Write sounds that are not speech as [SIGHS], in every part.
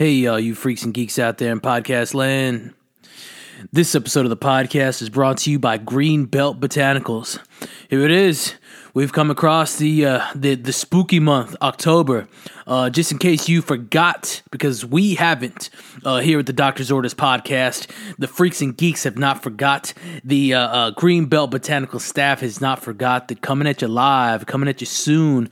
Hey, all you freaks and geeks out there in podcast land. This episode of the podcast is brought to you by Green Belt Botanicals. Here it is. We've come across the uh, the the spooky month, October. Uh, just in case you forgot, because we haven't uh, here at the Doctor's Orders podcast, the freaks and geeks have not forgot. The uh, uh, Green Belt Botanical staff has not forgot that coming at you live, coming at you soon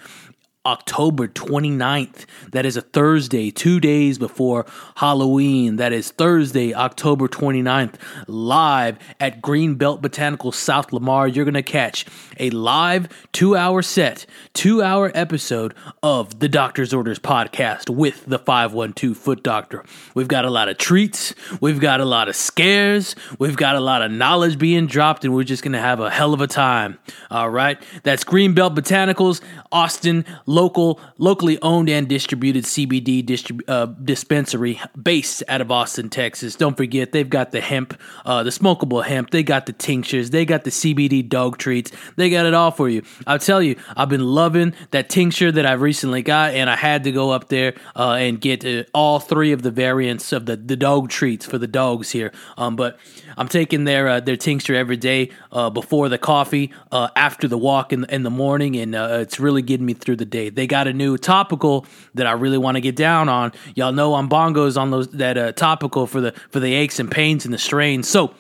October 29th. That is a Thursday, two days before Halloween. That is Thursday, October 29th, live at Greenbelt Botanical South Lamar. You're going to catch a live two hour set, two hour episode of the Doctor's Orders podcast with the 512 Foot Doctor. We've got a lot of treats, we've got a lot of scares, we've got a lot of knowledge being dropped, and we're just going to have a hell of a time. All right. That's Greenbelt Botanicals, Austin local, locally owned and distributed CBD distrib- uh, dispensary based out of Austin, Texas. Don't forget, they've got the hemp, uh, the smokable hemp. They got the tinctures. They got the CBD dog treats. They got it all for you. I'll tell you, I've been loving that tincture that I recently got, and I had to go up there uh, and get uh, all three of the variants of the, the dog treats for the dogs here. Um, but I'm taking their uh, their tincture every day uh, before the coffee, after the walk in the, in the morning, and it's really getting me through the day. They got a new topical that I really want to get down on. Y'all know I'm bongos on those that uh, topical for the for the aches and pains and the strains. So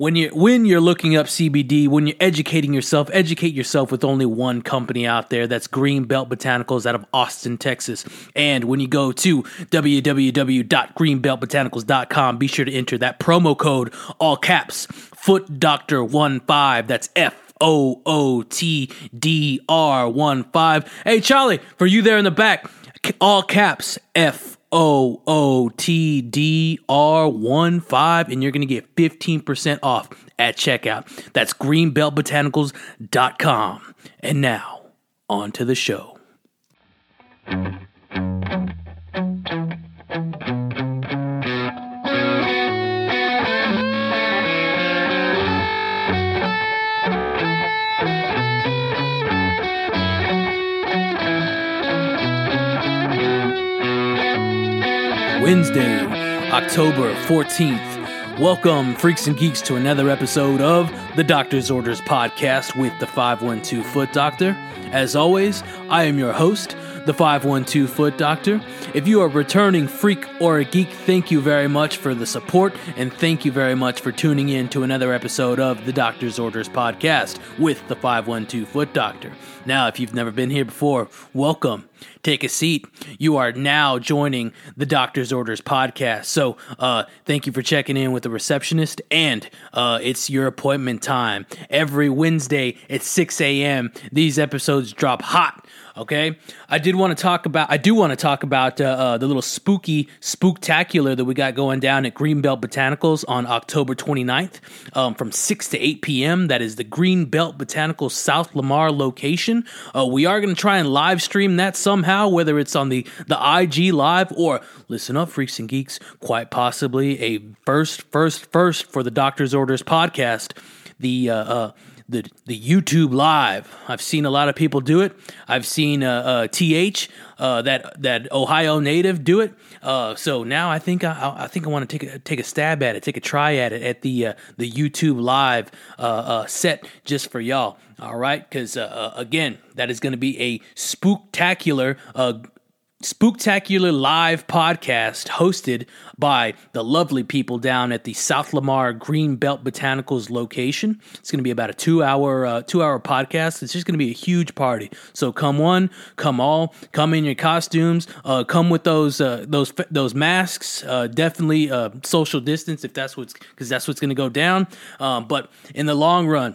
when you when you're looking up CBD, when you're educating yourself, educate yourself with only one company out there. That's Green Belt Botanicals out of Austin, Texas. And when you go to www.greenbeltbotanicals.com, be sure to enter that promo code all caps Foot Doctor one five. That's F O O T D R 1 5. Hey, Charlie, for you there in the back, all caps F O O T D R 1 5, and you're going to get 15% off at checkout. That's greenbeltbotanicals.com. And now, on to the show. Wednesday, October 14th. Welcome, freaks and geeks, to another episode of the Doctor's Orders podcast with the 512 Foot Doctor. As always, I am your host, the 512 Foot Doctor. If you are a returning freak or a geek, thank you very much for the support and thank you very much for tuning in to another episode of the Doctor's Orders podcast with the 512 Foot Doctor. Now, if you've never been here before, welcome. Take a seat. You are now joining the Doctor's Orders podcast. So, uh, thank you for checking in with the receptionist, and uh, it's your appointment time. Every Wednesday at 6 a.m., these episodes drop hot Okay, I did want to talk about. I do want to talk about uh, uh, the little spooky spooktacular that we got going down at Greenbelt Botanicals on October 29th um, from 6 to 8 p.m. That is the Greenbelt Botanicals South Lamar location. Uh, we are going to try and live stream that somehow, whether it's on the the IG live or listen up, freaks and geeks, quite possibly a first, first, first for the Doctor's Orders podcast. The uh, uh the the YouTube live. I've seen a lot of people do it. I've seen uh, uh, Th uh, that that Ohio native do it. Uh, so now I think I, I think I want to take a, take a stab at it, take a try at it at the uh, the YouTube live set just for y'all. All right, because again, that is going to be a spooktacular Spooktacular live podcast hosted by the lovely people down at the South Lamar Green Belt Botanicals location. It's going to be about a two hour uh, two hour podcast. It's just going to be a huge party. So come one, come all, come in your costumes, uh, come with those uh, those those masks. Uh, definitely uh, social distance if that's what's because that's what's going to go down. Um, but in the long run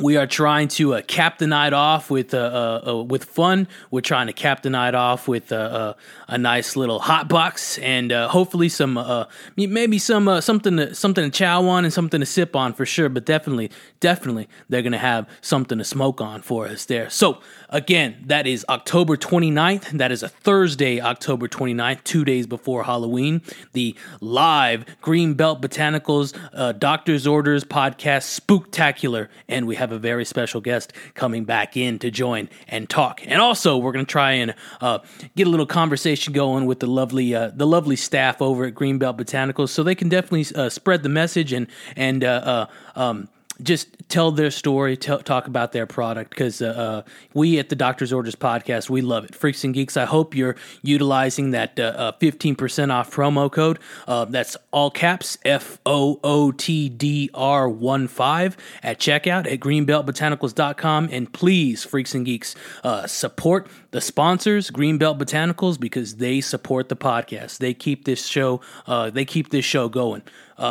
we are trying to uh, cap the night off with uh, uh, uh, with fun. We're trying to cap the night off with uh, uh, a nice little hot box and hopefully some maybe some something to, something to chow on and something to sip on for sure. But definitely, definitely, they're gonna have something to smoke on for us there. So again, that is October 29th. That is a Thursday, October 29th, two days before Halloween. The live Green Belt Botanicals Doctor's Orders podcast Spooktacular, and we have a very special guest coming back in to join and talk. And also, we're going to try and uh, get a little conversation going with the lovely uh, the lovely staff over at Greenbelt Botanicals, so they can definitely uh, spread the message and and uh, uh, um, just tell their story, talk about their product because uh, uh, we at the Doctor's Orders podcast, we love it. Freaks and Geeks, I hope you're utilizing that uh, uh, 15% off promo code. Uh, that's all caps F O O T D R 1 5 at checkout at greenbeltbotanicals.com. And please, Freaks and Geeks, uh, support the sponsors, Greenbelt Botanicals, because they support the podcast. They keep this show, they keep this show going.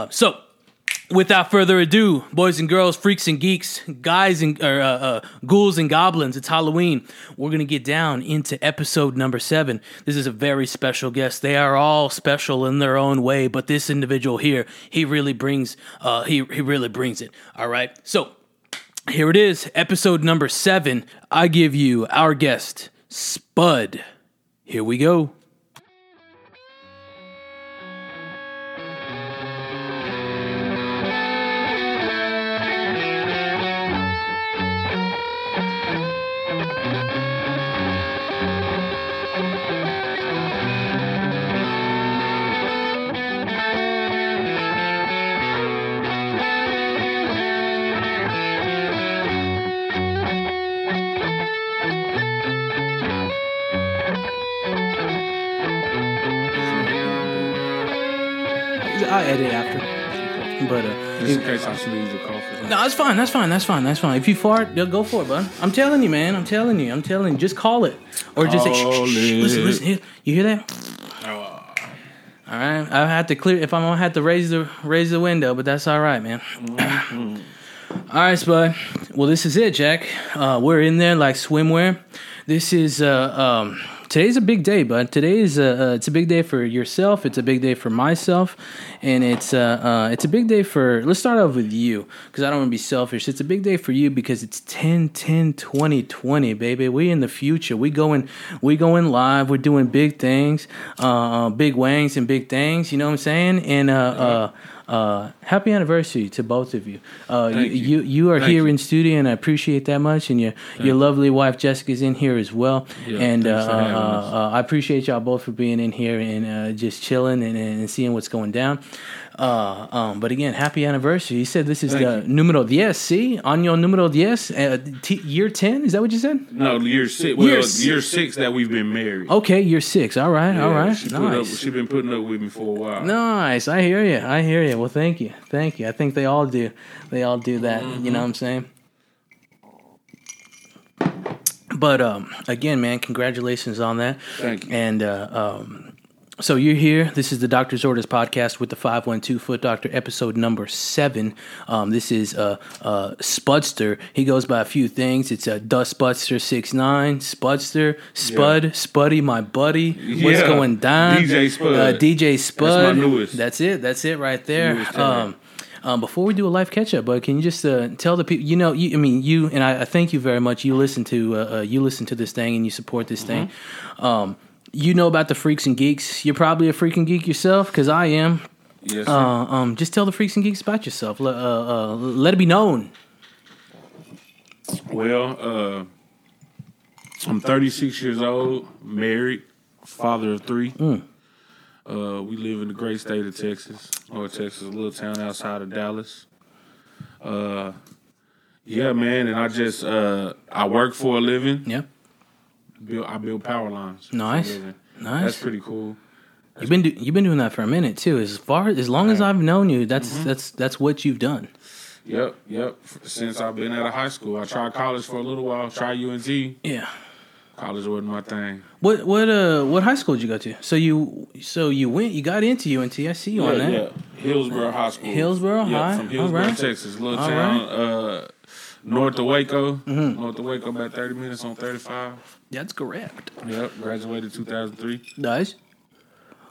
so, without further ado, boys and girls, freaks and geeks, guys and or, uh, uh, ghouls and goblins, it's Halloween. We're gonna get down into episode number seven. This is a very special guest. They are all special in their own way, but this individual here, he really brings, uh, he he really brings it. All right, so here it is, episode number seven. I give you our guest, Spud. Here we go. But uh, Just in case I should sneeze or cough. no, that's fine. That's fine. That's fine. That's fine. If you fart, yeah, go for it, bud. I'm telling you, man. I'm telling you. I'm telling you. Just call it, or just say, shh, shh, shh. Listen, listen. Here. You hear that? Oh, All right. I have to clear. If I'm gonna have to raise the raise the window, but that's all right, man. all right, Spud. Well, this is it, Jack. Uh, we're in there like swimwear. This is uh, um, today's a big day, bud. Today is a, uh, it's a big day for yourself. It's a big day for myself, and it's uh, uh it's a big day for. Let's start off with you because I don't want to be selfish. It's a big day for you because it's 10 10 20 20, baby. We in the future. We going we going live. We're doing big things, uh, big wangs and big things. You know what I'm saying? And uh, uh, uh, happy anniversary to both of you. Uh, you, Thank you you. are Thank here you. in studio, and I appreciate that much. And your your lovely wife Jessica's in here as well. Yeah, and uh, thanks for having uh, uh, I appreciate y'all both for being in here and uh, just chilling and, and seeing what's going down. Uh, um, but again, happy anniversary. You said this is Thank the you. numero diez. See, año numero diez, uh, t- year ten. Is that what you said? No, year six. Well, Year year, six. six that we've been married. Okay, year six. All right, all Yeah, right, She, put up, nice. she been putting up with me for a while. Nice. I hear you. I hear you. Well, thank you. Thank you. I think they all do. They all do that. Mm-hmm. You know what I'm saying? But um, again, man, congratulations on that. Thank you. And uh, um, so you're here. This is the Doctor's Orders podcast with the 512 Foot Doctor, episode number seven. Um, this is uh, uh, Spudster. He goes by a few things. It's uh, Dust Spudster 69, Spudster, Spud, Spuddy, my buddy. What's Yeah. going down? DJ Spud. Uh, DJ Spud. my newest. That's it. That's it right there. Um, um, before we do a live catch up, bud, can you just uh, tell the people? You know, you, I mean, you and I, I thank you very much. You listen to uh, uh, you listen to this thing and you support this thing. Mm-hmm. Um, you know about the freaks and geeks. You're probably a freaking geek yourself, because I am. Yes, sir. Uh, um, just tell the freaks and geeks about yourself. Let, uh, uh, let it be known. Well, uh, I'm 36 years old, married, father of three. Mm. Uh, we live in the great state of Texas, North Texas, a little town outside of Dallas. Uh, yeah, man, and I just uh, I work for a living. Yeah, Build, I build power lines. Nice. nice. That's pretty cool. You've been do- you've been doing that for a minute too. As far as long as I've known you, that's Mm-hmm. that's that's what you've done. Yep, yep. Since I've been out of high school, I tried college for a little while. Tried UNT. Yeah. College wasn't my thing. What what uh what high school did you go to? So you so you went you got into UNT. I see you on that. yeah. Hillsboro High School. Hillsboro yeah, High? From Hillsboro, Alright. Texas. Little Alright. town, uh, north of Waco. Mm-hmm. North of Waco, about 30 minutes on 35. That's correct. Yep, graduated 2003. Nice.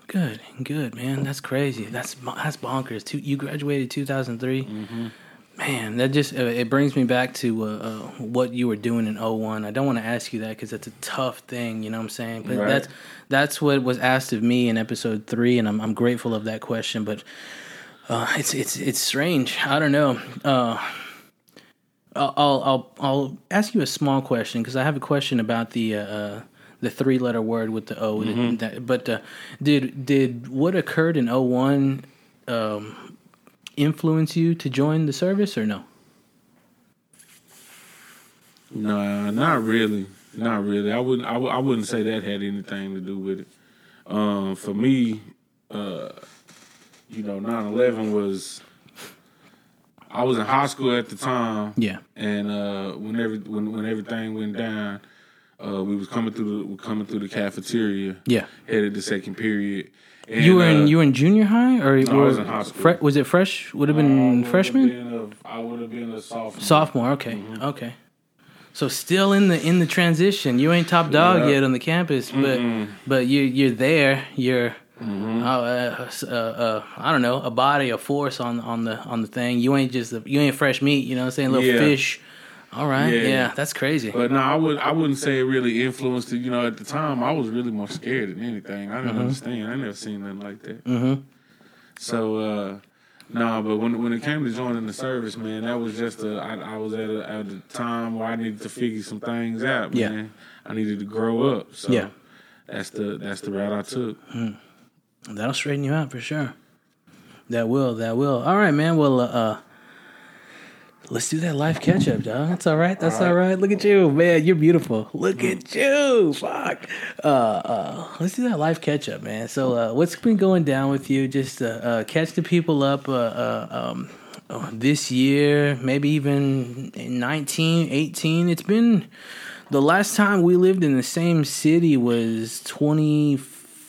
Good, good, man. That's crazy. That's that's bonkers. Two, you graduated two Man, that just uh, it brings me back to uh, uh, what you were doing in 01. I don't want to ask you that because that's a tough thing. You know what I'm saying? But Right. that's that's what was asked of me in episode three, and I'm I'm grateful of that question. But uh, it's it's it's strange. I don't know. I'll I'll I'll, I'll ask you a small question because I have a question about the uh, uh, the three letter word with the O. Mm-hmm. That, but uh, did did what occurred in 01 um, influence you to join the service or no? Nah, not really. Not really. I wouldn't. I, w- I wouldn't say that had anything to do with it. Um, for me, uh, you know, 9-11 was. I was in high school at the time, Yeah. and uh, when every when when everything went down, uh, we was coming through the coming through the cafeteria, Yeah. headed to second period. And, You were uh, in you were in junior high or I was in high school. Fre- was it fresh? Would have been would've freshman. been a- I would have been a sophomore. Sophomore, okay, Mm-hmm. okay. So still in the in the transition. You ain't top dog Yeah. yet on the campus, but but you you're there. You're Mm-hmm. uh, uh, uh, uh, I don't know a body, a force on on the on the thing. You ain't just a, you ain't fresh meat. You know what I'm saying? Little Yeah. fish. All right, yeah. Yeah. that's crazy. But no, I would I wouldn't say it really influenced it. You know, at the time I was really more scared than anything. I didn't understand. I never seen nothing like that. mm-hmm. So uh no, but when when it came to joining the service, man, that was just a I, I was at a, at a time where I needed to figure some things out, Yeah. man. I needed to grow up. So Yeah. that's the that's the route I took. That'll straighten you out for sure. That will. That will. All right, man. Well, uh, uh let's do that live catch up, dog. That's all right. That's all right. Look at you, man. You're beautiful. Look at you. Fuck. Uh, uh, let's do that live catch up, man. So, uh, what's been going down with you? Just uh, uh, catch the people up. Uh, uh, um, uh, this year, maybe even 19, 18. It's been the last time we lived in the same city was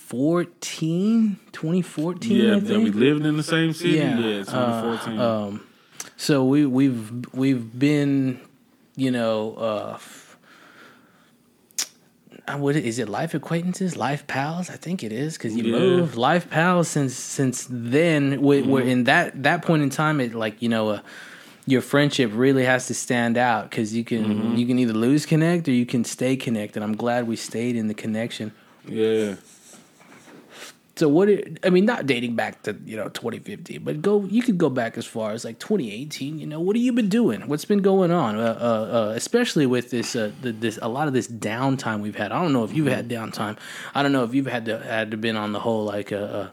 2014. 2014, Yeah, that we lived in the same city. Yeah, Yeah, 2014. Um, so we we've we've been, you know, uh, uh, what is it? Life acquaintances, life pals. I think it is because you Yeah. moved life pals since since then. We, We're Mm-hmm. in that that point in time. It like you know. Uh, your friendship really has to stand out because you can Mm-hmm. you can either lose connect or you can stay connected. And I'm glad we stayed in the connection. yeah. So what? It, I mean, not dating back to you know 2015, but go. You could go back as far as like 2018. You know, what have you been doing? What's been going on? Uh, uh, uh, especially with this, uh, the, this a lot of this downtime we've had. I don't know if you've had downtime. I don't know if you've had to had to been on the whole like uh,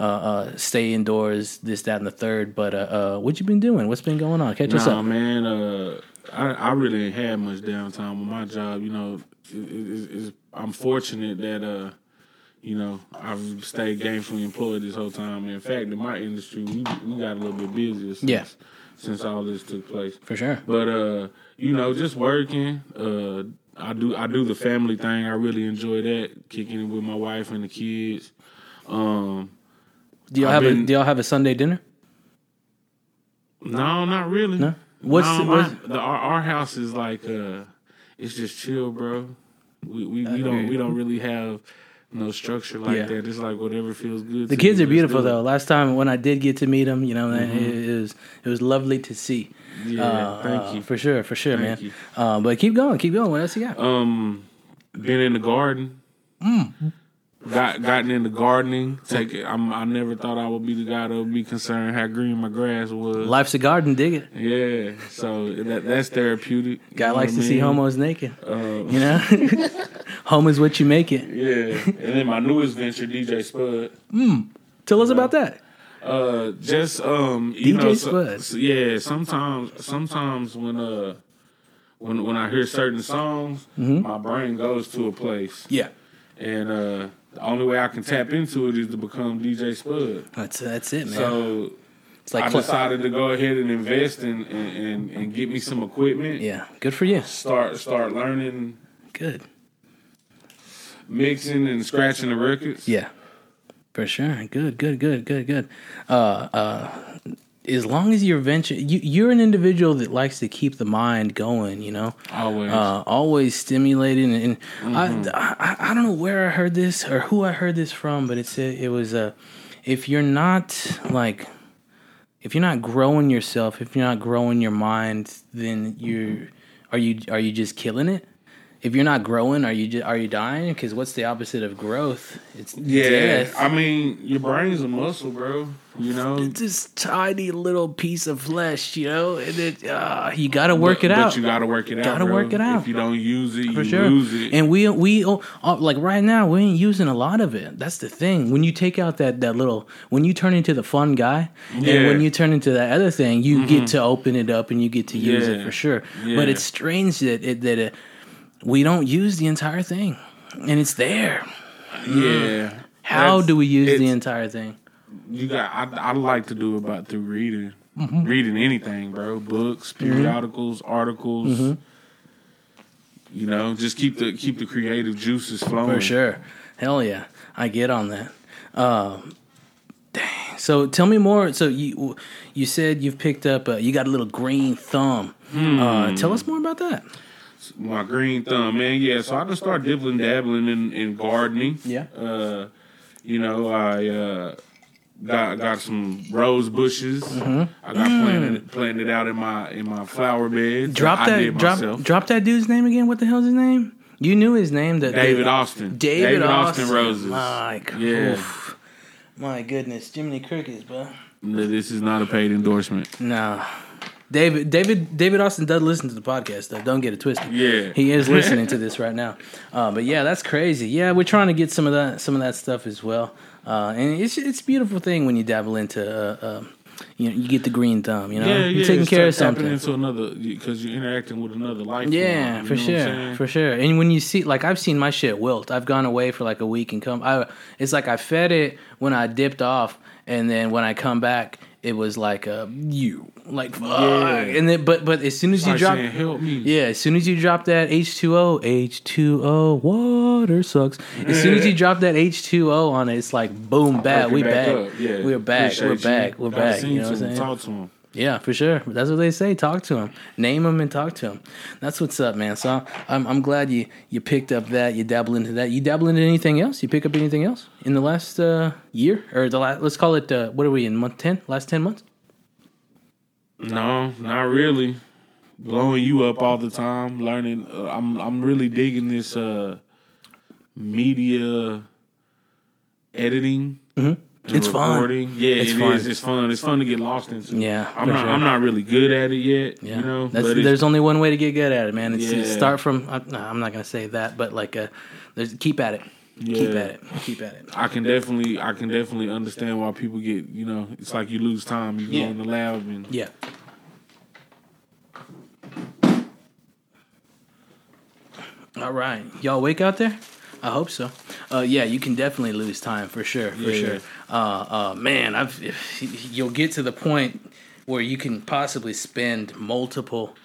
uh, stay indoors, this, that, and the third. But uh, uh, what you been doing? What's been going on? Catch us up. man. Uh, I I really ain't had much downtime with my job. You know, it, it, it's, I'm fortunate that uh, you know, I've stayed gainfully employed this whole time. In fact, in my industry, we we got a little bit busier since Yeah. since all this took place. For sure. But uh, you know, just working. Uh, I do I do the family thing. I really enjoy that, kicking it with my wife and the kids. Um, Do y'all I've have a Do y'all have a Sunday dinner? no, not really. No? What's no, the- my- what's- the, our, our house is like uh, it's just chill, bro. We we, we don't we don't really have no structure like Yeah. that. It's like whatever feels good. The kids are beautiful though. Last time when I did get to meet them, you know, it, it was it was lovely to see. Yeah, Uh, thank uh, you. for sure, for sure, Thank man. Uh, but keep going, keep going. What else you got? Um, been in the garden. Mm. Got gotten into gardening. Take it. I'm. I never thought I would be the guy that would be concerned how green my grass was. Life's a garden, dig it. Yeah. So that that's therapeutic. You Guy know likes to I see mean? homos naked. Uh, You know, [LAUGHS] home is what you make it. yeah. And then my newest venture, DJ Spud. Tell us about that. Uh, just um, you DJ know, so- Spud. so- yeah. Sometimes, sometimes when uh, when when I hear certain songs, Mm-hmm. my brain goes to a place, Yeah, and uh, the only way I can tap into it is to become DJ Spud. that's that's it, man. So it's like I decided to go ahead and invest and, and, and, and get me some equipment. yeah, good for you. Start start learning Good. mixing and scratching the records. Yeah, for sure. Good, good, good, good, good. Uh, uh, as long as you're venture, you, you're an individual that likes to keep the mind going. You know, Always. uh, always stimulating. And Mm-hmm. I, I, I don't know where I heard this or who I heard this from, but it said it was uh, if you're not like, if you're not growing yourself, if you're not growing your mind, then you're are you are you just killing it? if you're not growing, are you just, are you dying? Because what's the opposite of growth? It's Yeah, death. I mean, your brain's a muscle, bro. You know, it's this tiny little piece of flesh, you know, and it uh, you got to work but, it out. But you gotta work it out. Gotta bro. work it out. If you don't use it, for you sure. lose it. And we we uh, like right now we ain't using a lot of it. That's the thing. When you take out that that little when you turn into the fun guy, and Yeah. Mm-hmm. when you turn into that other thing, you get to open it up and you get to use it for sure. Yeah. But it's strange that it, that it, we don't use the entire thing, and it's there. yeah. How do we use the entire thing? You got. I, I like to do about through reading, Mm-hmm. reading anything, bro. Books, periodicals, articles. Mm-hmm. You know, just keep the keep the creative juices flowing. For sure. Hell yeah. I get on that. Um, dang. So tell me more. So you you said you've picked up, uh, you got a little green thumb. Hmm. Uh, tell us more about that. My green thumb, man. Yeah, so I just start dibbling dabbling in, in gardening. Yeah. Uh, you know, I uh, got got some rose bushes. Mm-hmm. I got planted planted out in my in my flower bed. Drop that drop myself. drop that dude's name again. What the hell's his name? You knew his name. That David that- Austin. David, Austin, Austin roses. My, Yeah. oof. my goodness, Jiminy Crickets, bro. No, This is not a paid endorsement. No. David David David Austin does listen to the podcast though. Don't get it twisted. Yeah. He is [LAUGHS] listening to this right now. Uh, but yeah, that's crazy. Yeah, we're trying to get some of that some of that stuff as well. Uh, and it's it's a beautiful thing when you dabble into uh, uh, you know you get the green thumb. You know, Yeah, you're taking care of something. into another because you're interacting with another life. Yeah, you for know what I'm sure, for sure. And when you see, like, I've seen my shit wilt. I've gone away for like a week and come. I, it's like I fed it when I dipped off, and then when I come back, it was like a you, like fuck. Yeah. And then, but but as soon as you drop, help me. yeah, as soon as you drop that H two O, H two O, water sucks. As soon as you drop that H two O on it, it's like boom, bad. We back back. Yeah. We're back. Appreciate We're you. back. We're back. You know what I'm saying? Talk to him. Yeah, for sure. That's what they say. Talk to him, name him, and talk to him. That's what's up, man. So I'm I'm glad you you picked up that. You dabble into that. You dabble into anything else? You pick up anything else in the last uh, year or the last? Let's call it. Uh, what are we in month ten? Last ten months? No, not really. Blowing you up all the time, learning. Uh, I'm I'm really digging this uh, media editing. Mm-hmm. It's fun. Yeah, It's it's fun. It's fun. It's fun to get lost into. Yeah, I'm not. sure. I'm not really good at it yet. Yeah, You know, That's, but there's only one way to get good at it, man. It's Yeah. start from. I, no, I'm not gonna say that, but like, uh, there's keep at it. Yeah. Keep at it. Keep at it. I can definitely. I can definitely understand why people get. You know, it's like you lose time. You Yeah. go in the lab and Yeah. All right, y'all wake out there. I hope so. Uh, yeah, you can definitely lose time for sure, for Yeah. sure. Uh, uh, man, I've if you'll get to the point where you can possibly spend multiple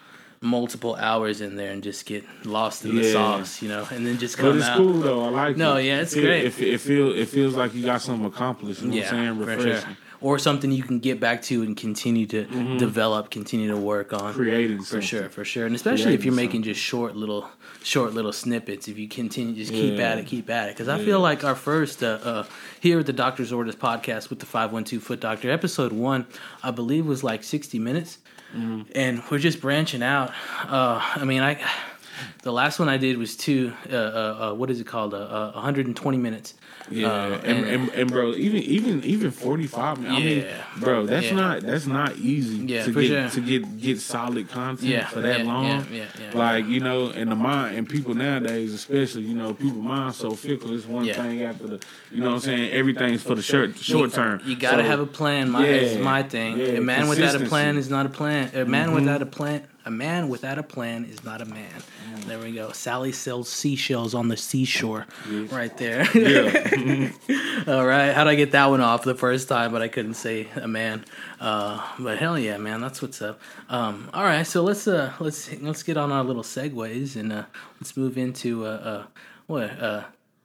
multiple hours in there and just get lost in the Yeah. sauce, you know, and then just come But it's out. cool though. I like it. No, it. yeah, it's it, great. It, it feel it feels like you got something accomplished. You know Yeah, what I'm saying? Refreshing. Or something you can get back to and continue to develop, continue to work on. Creating For something. sure, for sure, and especially if you're making just short little, short little snippets. If you continue, just keep Yeah. at it, keep at it. Because I feel like our first uh, uh, here at the Doctor's Orders podcast with the Five One Two Foot Doctor, episode one, I believe was like sixty minutes, Mm-hmm. and we're just branching out. Uh, I mean, I the last one I did was two. Uh, uh, uh, what is it called? Uh, uh, 120 minutes. Yeah, Uh, and, and, and bro, even even even forty five. I mean, bro, that's Yeah. not that's not easy Yeah, to get sure. to get get solid content Yeah, for that yeah, long. yeah, yeah, yeah. Like you know, and the mind and people nowadays, especially you know, people mind so fickle. It's one Yeah. thing after the, you know, what I'm saying everything's for the short short term. You gotta So, have a plan. My Yeah, is my thing. yeah, a man without a plan is not a plan. A man Mm-hmm. without a plan. A man without a plan is not a man. Mm. There we go. Sally sells seashells on the seashore, right there. Yeah. [LAUGHS] [LAUGHS] All right. How'd I get that one off the first time, but I couldn't say a man. Uh, but hell yeah, man, that's what's up. Um, all right, so let's uh let's let's get on our little segues and uh, let's move into uh, uh what uh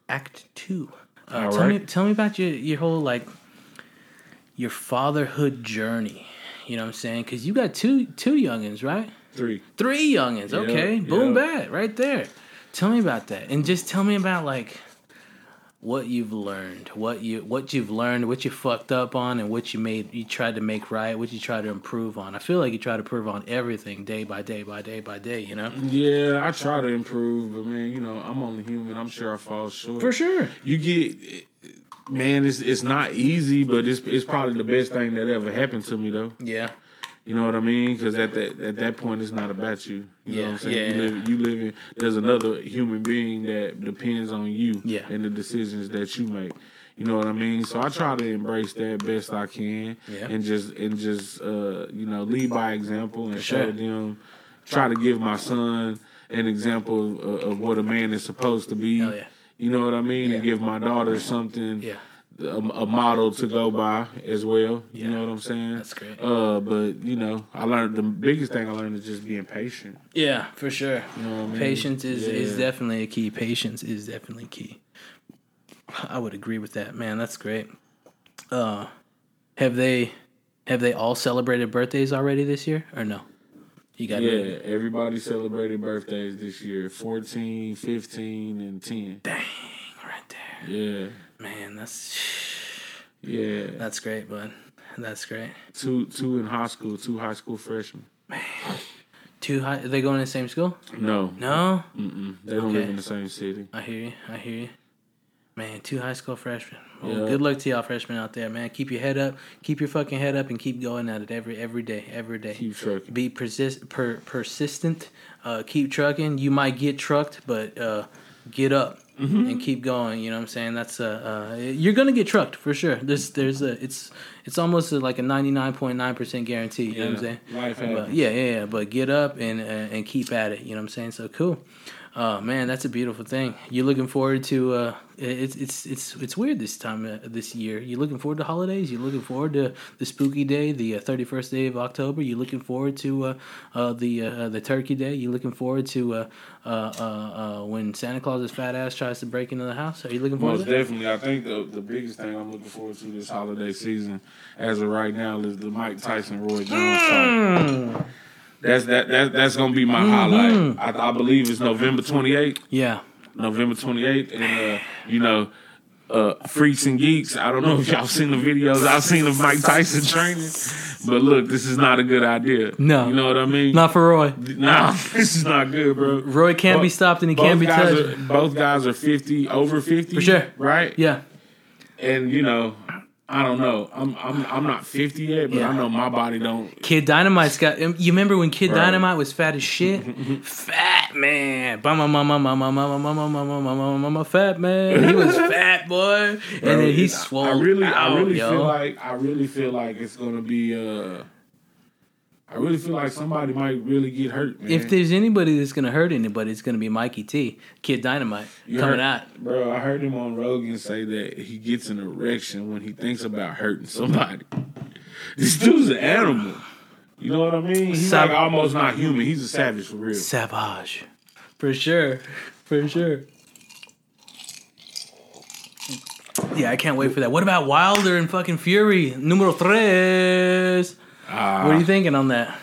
Act Two. Uh, tell me tell me about your your whole like your fatherhood journey. You know what I'm saying? Because you got two two youngins, right? Three. Three youngins. Okay, Yeah, boom, yeah. bat, right there. Tell me about that, and just tell me about like what you've learned, what you what you've learned, what you fucked up on, and what you made you tried to make right, what you tried to improve on. I feel like you try to improve on everything day by day by day by day. You know, Yeah, I try to improve, but man, you know, I'm only human. I'm sure I fall short. for sure. You get, man, it's it's not easy, but it's it's probably the best thing that ever happened to me, though. Yeah, You know what I mean? Because at that at that point, it's not about you. You know Yeah, what I'm saying? yeah. You live, you live in. There's another human being that depends on you. Yeah. And the decisions that you make. You know what I mean? So I try to embrace that best I can. Yeah. And just and just uh, you know lead by example and sure. show them. Try to give my son an example of, of what a man is supposed to be. Yeah. You know what I mean? And give my daughter something yeah, a, a model to go by as well. Yeah. You know what I'm saying? That's great. Uh, but you know, I learned the biggest thing I learned is just being patient. yeah, for sure. You know I mean? Patience is is definitely a key. Patience is definitely key. I would agree with that, man. That's great. Uh, have they have they all celebrated birthdays already this year or no? You got Yeah, everybody celebrated birthdays this year 14, 15, and 10. Dang, right there, Yeah, man. That's yeah. that's great, bud. That's great. Two two in high school, two high school freshmen. Man, Two high. Are they going to the same school? No, No. mm-mm. they don't Okay. live in the same city. I hear you. I hear you. Man, two high school freshmen. Well, Yeah. good luck to y'all freshmen out there, man. Keep your head up. Keep your fucking head up and keep going at it every every day, every day. Keep trucking. Be persist per, persistent. Uh, keep trucking. You might get trucked, but uh, get up Mm-hmm. and keep going. You know what I'm saying? That's uh, uh you're gonna get trucked for sure. There's there's a it's it's almost like a 99.9 percent guarantee. You know what I'm saying? But yeah, yeah, yeah. But get up and uh, and keep at it. You know what I'm saying? So cool. Uh, man, that's a beautiful thing. You're looking forward to. Uh, it's it's it's it's weird this time uh, this year. You're looking forward to holidays. You're looking forward to the spooky day, the thirty first day of October. You're looking forward to uh, uh, the uh, the turkey day. You're looking forward to uh, uh, uh, uh, when Santa Claus's fat ass tries to break into the house. Are you looking forward Most to that? definitely, I think the the biggest thing I'm looking forward to this holiday season, as of right now, is the Mike Tyson Roy Jones fight. That's that, that that's gonna be my highlight. I, I believe it's November 28th. Yeah. November 28th, and uh, you know, uh, freaks and geeks. I don't know if y'all seen the videos I've seen of Mike Tyson training, but look, this is not a good idea. No. you know what I mean. Not for Roy. Nah, [LAUGHS] this is not good, bro. Roy can't be stopped and he can't be touched. Are, both guys are 50, over 50. For sure. Right? Yeah. And, you know, I don't know. I'm I'm I'm not 50 yet, but Yeah. I know my body don't. Kid Dynamite's got. You remember when Kid Bro. Dynamite was fat as shit? [LAUGHS] fat man, mama, mama, mama, mama, mama, mama, mama, mama, fat man. He was fat boy, and Bro, then he I- swole. I really, I out, really yo. feel like I really feel like it's gonna be. uh I really feel like somebody might really get hurt, man. If there's anybody that's gonna hurt anybody, it's gonna be Mikey T, Kid Dynamite, You coming heard- out. Bro, I heard him on Rogan say that he gets an erection when he thinks about hurting somebody. [LAUGHS] This dude's an animal. You know what I mean? He's Sav- like almost not human. He's a savage for real. Savage, for sure, for sure. Yeah, I can't wait for that. What about Wilder and fucking Fury? Numero tres. Ah, What are you thinking on that?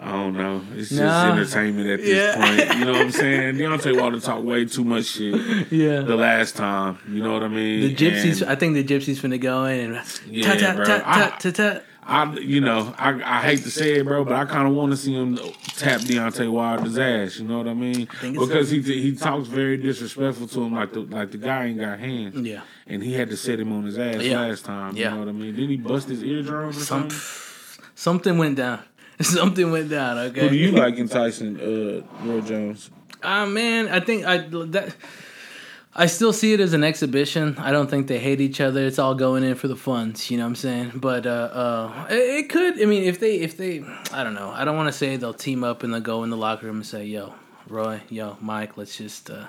I don't know. It's just Nah. entertainment at this Yeah. point. You know what I'm [LAUGHS] saying? Deontay Wilder talked way too much shit Yeah. the last time. You know what I mean? The gypsies, And I think the gypsies finna go in and Yeah, ta ta ta I- ta ta. I, you know, I, I hate to say it, bro, but I kind of want to see him tap Deontay Wilder's ass. You know what I mean? it's- Because he he talks very disrespectful to him, like the like the guy ain't got hands. Yeah. and he had to set him on his ass Yeah. last time. Yeah. You know what I mean? Didn't he bust his eardrum or Some, something? Something went down. [LAUGHS] Something went down. Okay. Who do you like in Tyson, uh, Roy Jones? Ah man, I think I that I still see it as an exhibition. I don't think they hate each other. It's all going in for the funds, you know what I'm saying? But uh uh it, it could I mean if they if they I don't know. I don't want to say they'll team up and they'll go in the locker room and say, "Yo, Roy, yo, Mike, let's just uh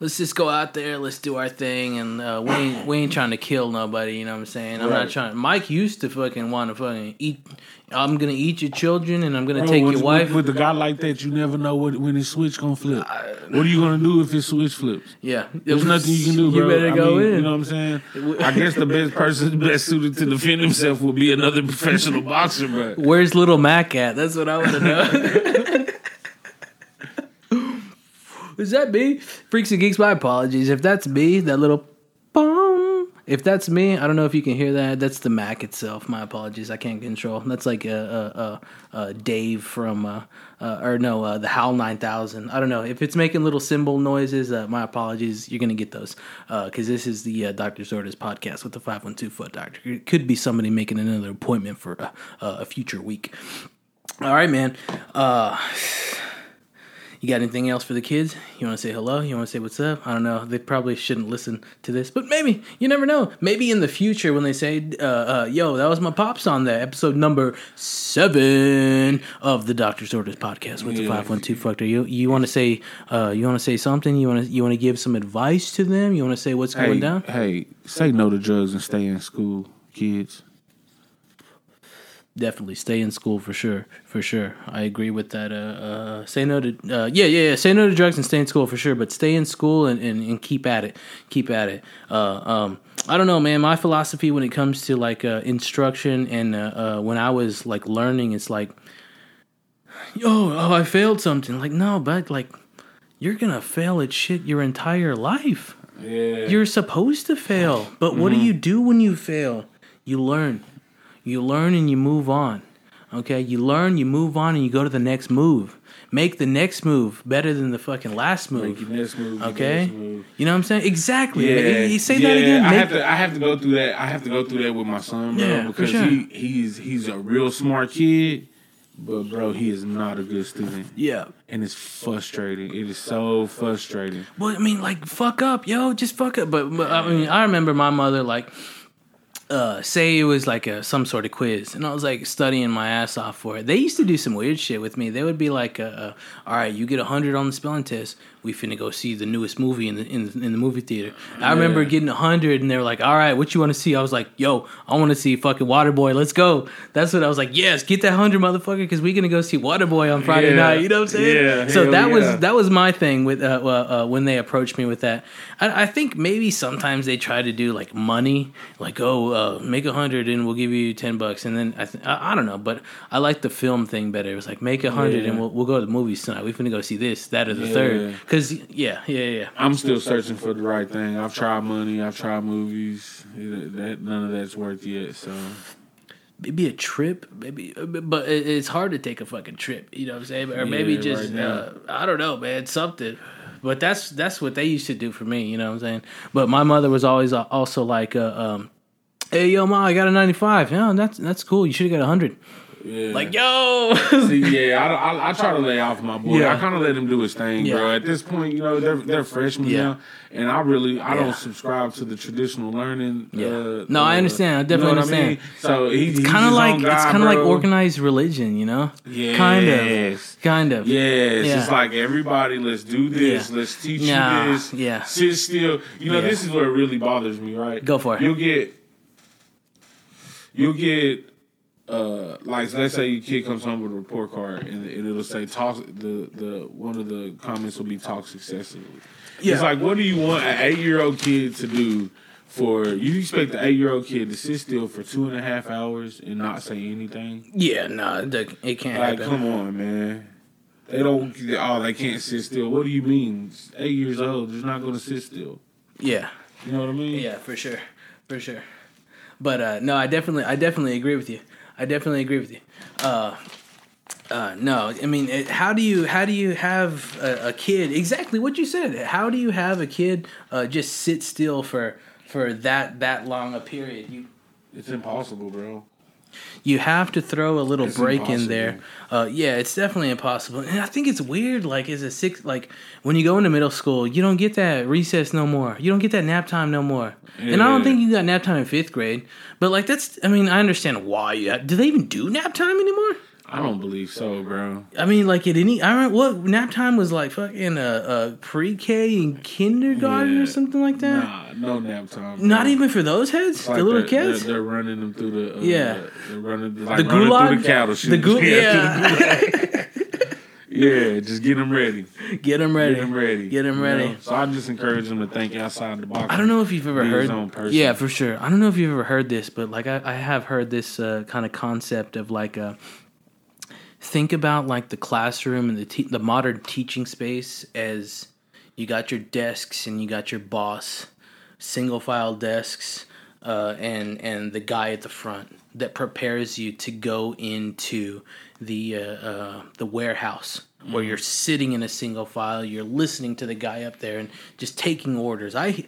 let's just go out there, let's do our thing and uh we ain't we ain't trying to kill nobody, you know what I'm saying? I'm not trying Mike used to fucking want to fucking eat I'm going to eat your children and I'm going to Bro, take with, your wife. With, with a guy like that, you never know what, when his switch gonna flip. what are you gonna do if his switch flips? yeah. There's [LAUGHS] nothing you can do, bro. You better I go mean, in. You know what I'm saying? [LAUGHS] I guess the best person best suited to defend himself will be another professional boxer, but Where's little Mac at? That's what I want to know. [LAUGHS] Is that me? Freaks and Geeks, my apologies. If that's me, that little. bong, If that's me, I don't know if you can hear that. That's the Mac itself. My apologies. I can't control. That's like a, a, a, a Dave from, uh, uh, or no, uh, the HAL 9000. I don't know. If it's making little cymbal noises, uh, my apologies. You're going to get those. Because this is the uh, Doctor's Orders podcast with the 512 Foot Doctor. It could be somebody making another appointment for a future week. All right, man. You got anything else for the kids? You want to say hello? You want to say what's up? I don't know. They probably shouldn't listen to this, but maybe you never know. Maybe in the future when they say, uh, uh, "Yo, that was my pops on that episode number seven of the Doctor's Orders podcast with the five one two factor." You you want to say uh, you want to say something? You want to you want to give some advice to them? You want to say what's Hey, going down? hey, say no to drugs and stay in school, kids. Definitely stay in school for sure, for sure. I agree with that. Uh, uh, say no to uh, yeah, yeah, yeah. Say no to drugs and stay in school for sure. But stay in school and, and, and keep at it, keep at it. Uh, um, I don't know, man. My philosophy when it comes to like uh, instruction and uh, uh, when I was like learning, it's like, yo, oh, I failed something. Like no, but like you're gonna fail at shit your entire life. Yeah. You're supposed to fail, but what do you do when you fail? You learn. You learn and you move on. Okay? You learn, you move on, and you go to the next move. Make the next move better than the fucking last Make move. move. Okay? move. You know what I'm saying? Exactly. Yeah, You say yeah, that again. I have to. I have to go through that. I have to go through that with my son, bro, Yeah, because sure. he he's he's a real smart kid, but bro, he is not a good student, yeah. and it's frustrating. It is so frustrating. Well, I mean, like, fuck up, yo, just fuck up. But, but I mean, I remember my mother, like, uh, say it was like a some sort of quiz, and I was like studying my ass off for it. They used to do some weird shit with me. They would be like, uh, uh, "All right, you get hundred on the spelling test. We finna go see the newest movie in the in, the- in the movie theater." I remember getting a hundred, and they were like, "All right, what you want to see?" I was like, "Yo, I want to see fucking Waterboy. Let's go." That's what I was like. Yes, get that hundred, motherfucker, because we're gonna go see Waterboy on Friday Yeah. night. You know what I'm saying? Yeah, So hell that was that was my thing with uh, uh, uh, when they approached me with that. I, I think maybe sometimes they try to do like money, like oh, uh, make a hundred and we'll give you ten bucks, and then I, th- I I don't know, but I like the film thing better. It was like make a hundred Yeah. and we'll we'll go to the movies tonight. We finna go see this, that, or the Yeah. third. Cause yeah, yeah, yeah. I'm still searching for the right thing. I've tried money. I've tried movies. That none of that's worth yet. So Maybe a trip, maybe, but it's hard to take a fucking trip. You know what I'm saying? Or maybe Yeah, just right uh, I don't know, man, something. But that's that's what they used to do for me. You know what I'm saying? But my mother was always uh, also like, uh, um, "Hey, yo, ma, I got a 95. Yeah, that's that's cool. You should have got a hundred. Yeah, Like, yo, [LAUGHS] See, yeah, I, I, I try to lay off my boy. Yeah. I kind of let him do his thing, Yeah. bro. At this point, you know, they're they're freshmen Yeah. now, and I really I Yeah. don't subscribe to the traditional learning. Yeah. Uh, No, I uh, understand. I you know definitely what I mean? So he, it's kind of like it's kind of like organized. organized religion. You know? Yeah, Kind of, kind of. Yes, Yeah. it's like everybody. Let's do this. Yeah. Let's teach Nah, you this. yeah. sit still. You know, Yeah. this is what really bothers me. Right? Go for it. You'll get. You'll get. Uh, like let's say your kid comes home with a report card and, and it'll say talk the the one of the comments will be talk successfully. Yeah. It's like what do you want an eight year old kid to do for you expect the eight year old kid to sit still for two and a half hours and not say anything? Yeah, no, it it can't Like, happen. come on, man. They don't. Oh, they can't sit still. What do you mean? Eight years old, they're not going to sit still. Yeah. You know what I mean? Yeah, for sure, for sure. But uh, no, I definitely, I definitely agree with you. I definitely agree with you. Uh, uh, no, I mean, it, how do you, how do you have a, a kid? Exactly what you said. How do you have a kid uh, just sit still for for that that long a period? You It's impossible, bro. You have to throw a little It's break in there. Uh, yeah, it's definitely impossible. And I think it's weird. Like, as a six, like when you go into middle school, you don't get that recess no more. You don't get that nap time no more. And I don't think you got nap time in fifth grade. But like, that's. I mean, I understand why. You have, do they even do nap time anymore? I don't believe so, bro. I mean, like at any. I remember what nap time was like. Fucking uh, uh pre-K and kindergarten Yeah. or something like that. Nah, no nap time. Not even for those heads, like the little they're, kids. They're, they're running them through the. Uh, Yeah. They're running like the running gulag, through the cattle. the gu- [LAUGHS] yeah. yeah. just get them ready. Get them ready. Get them ready. Get 'em you ready. know? So I just encourage them to think outside the box. I don't know if you've ever heard. Yeah, for sure. I don't know if you've ever heard this, but like I, I have heard this uh, kind of concept of like a. Think about like the classroom and the te- the modern teaching space as you got your desks and you got your boss, single file desks, uh, and and the guy at the front that prepares you to go into the uh, uh, the warehouse where you're sitting in a single file, you're listening to the guy up there and just taking orders. I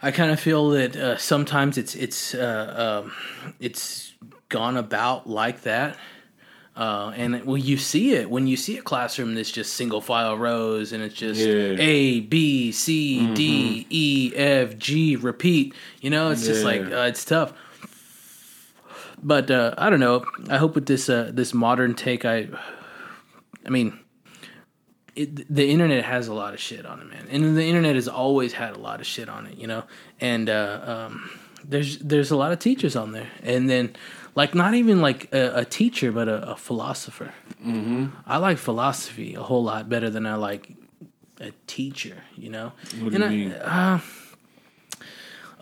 I kind of feel that uh, sometimes it's it's uh, um, it's gone about like that. Uh, and well, you see it when you see a classroom that's just single file rows, and it's just Yeah. A B C D E F G repeat. You know, it's just like uh, it's tough. But uh, I don't know. I hope with this uh, this modern take, I, I mean, it, the internet has a lot of shit on it, man, and the internet has always had a lot of shit on it, you know. And uh, um, there's there's a lot of teachers on there, and then like not even like a, a teacher, but a, a philosopher. Mm-hmm. I like philosophy a whole lot better than I like a teacher, you know. What do you I- mean?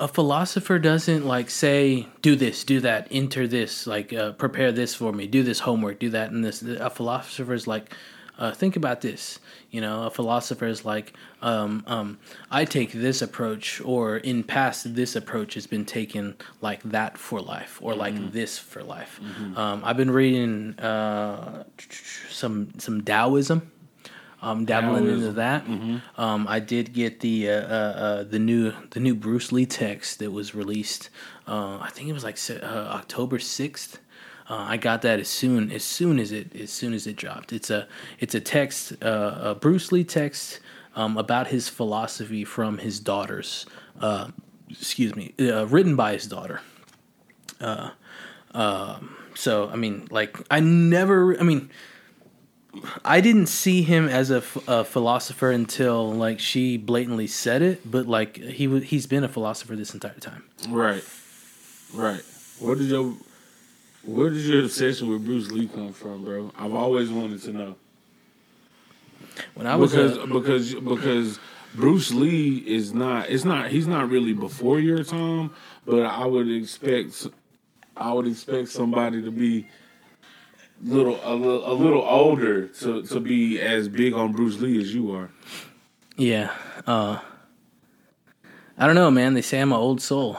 a philosopher doesn't like say do this do that enter this like uh, prepare this for me do this homework do that and this a philosopher is like uh, think about this you know a philosopher is like um, um, i take this approach or in past this approach has been taken like that for life or like this for life um, i've been reading uh, some some taoism um, dabbling into Taoism. that. Um, I did get the uh, uh, uh, the new the new Bruce Lee text that was released. Uh, I think it was like uh, October sixth. Uh, I got that as soon as soon as it as soon as it dropped. It's a it's a text uh, a Bruce Lee text um, about his philosophy from his daughters. Uh, excuse me, uh, written by his daughter. So I mean, like I never. I mean, I didn't see him as a, philosopher until like she blatantly said it. But like he wa he's been a philosopher this entire time. Right, right. What did your where did your obsession with Bruce Lee come from, bro? I've always wanted to know When I was because a, because because Bruce Lee is not. It's not. He's not really before your time, but I would expect. I would expect somebody to be little a little, a little older to to be as big on Bruce Lee as you are. yeah, uh, I don't know, man. They say I'm an old soul.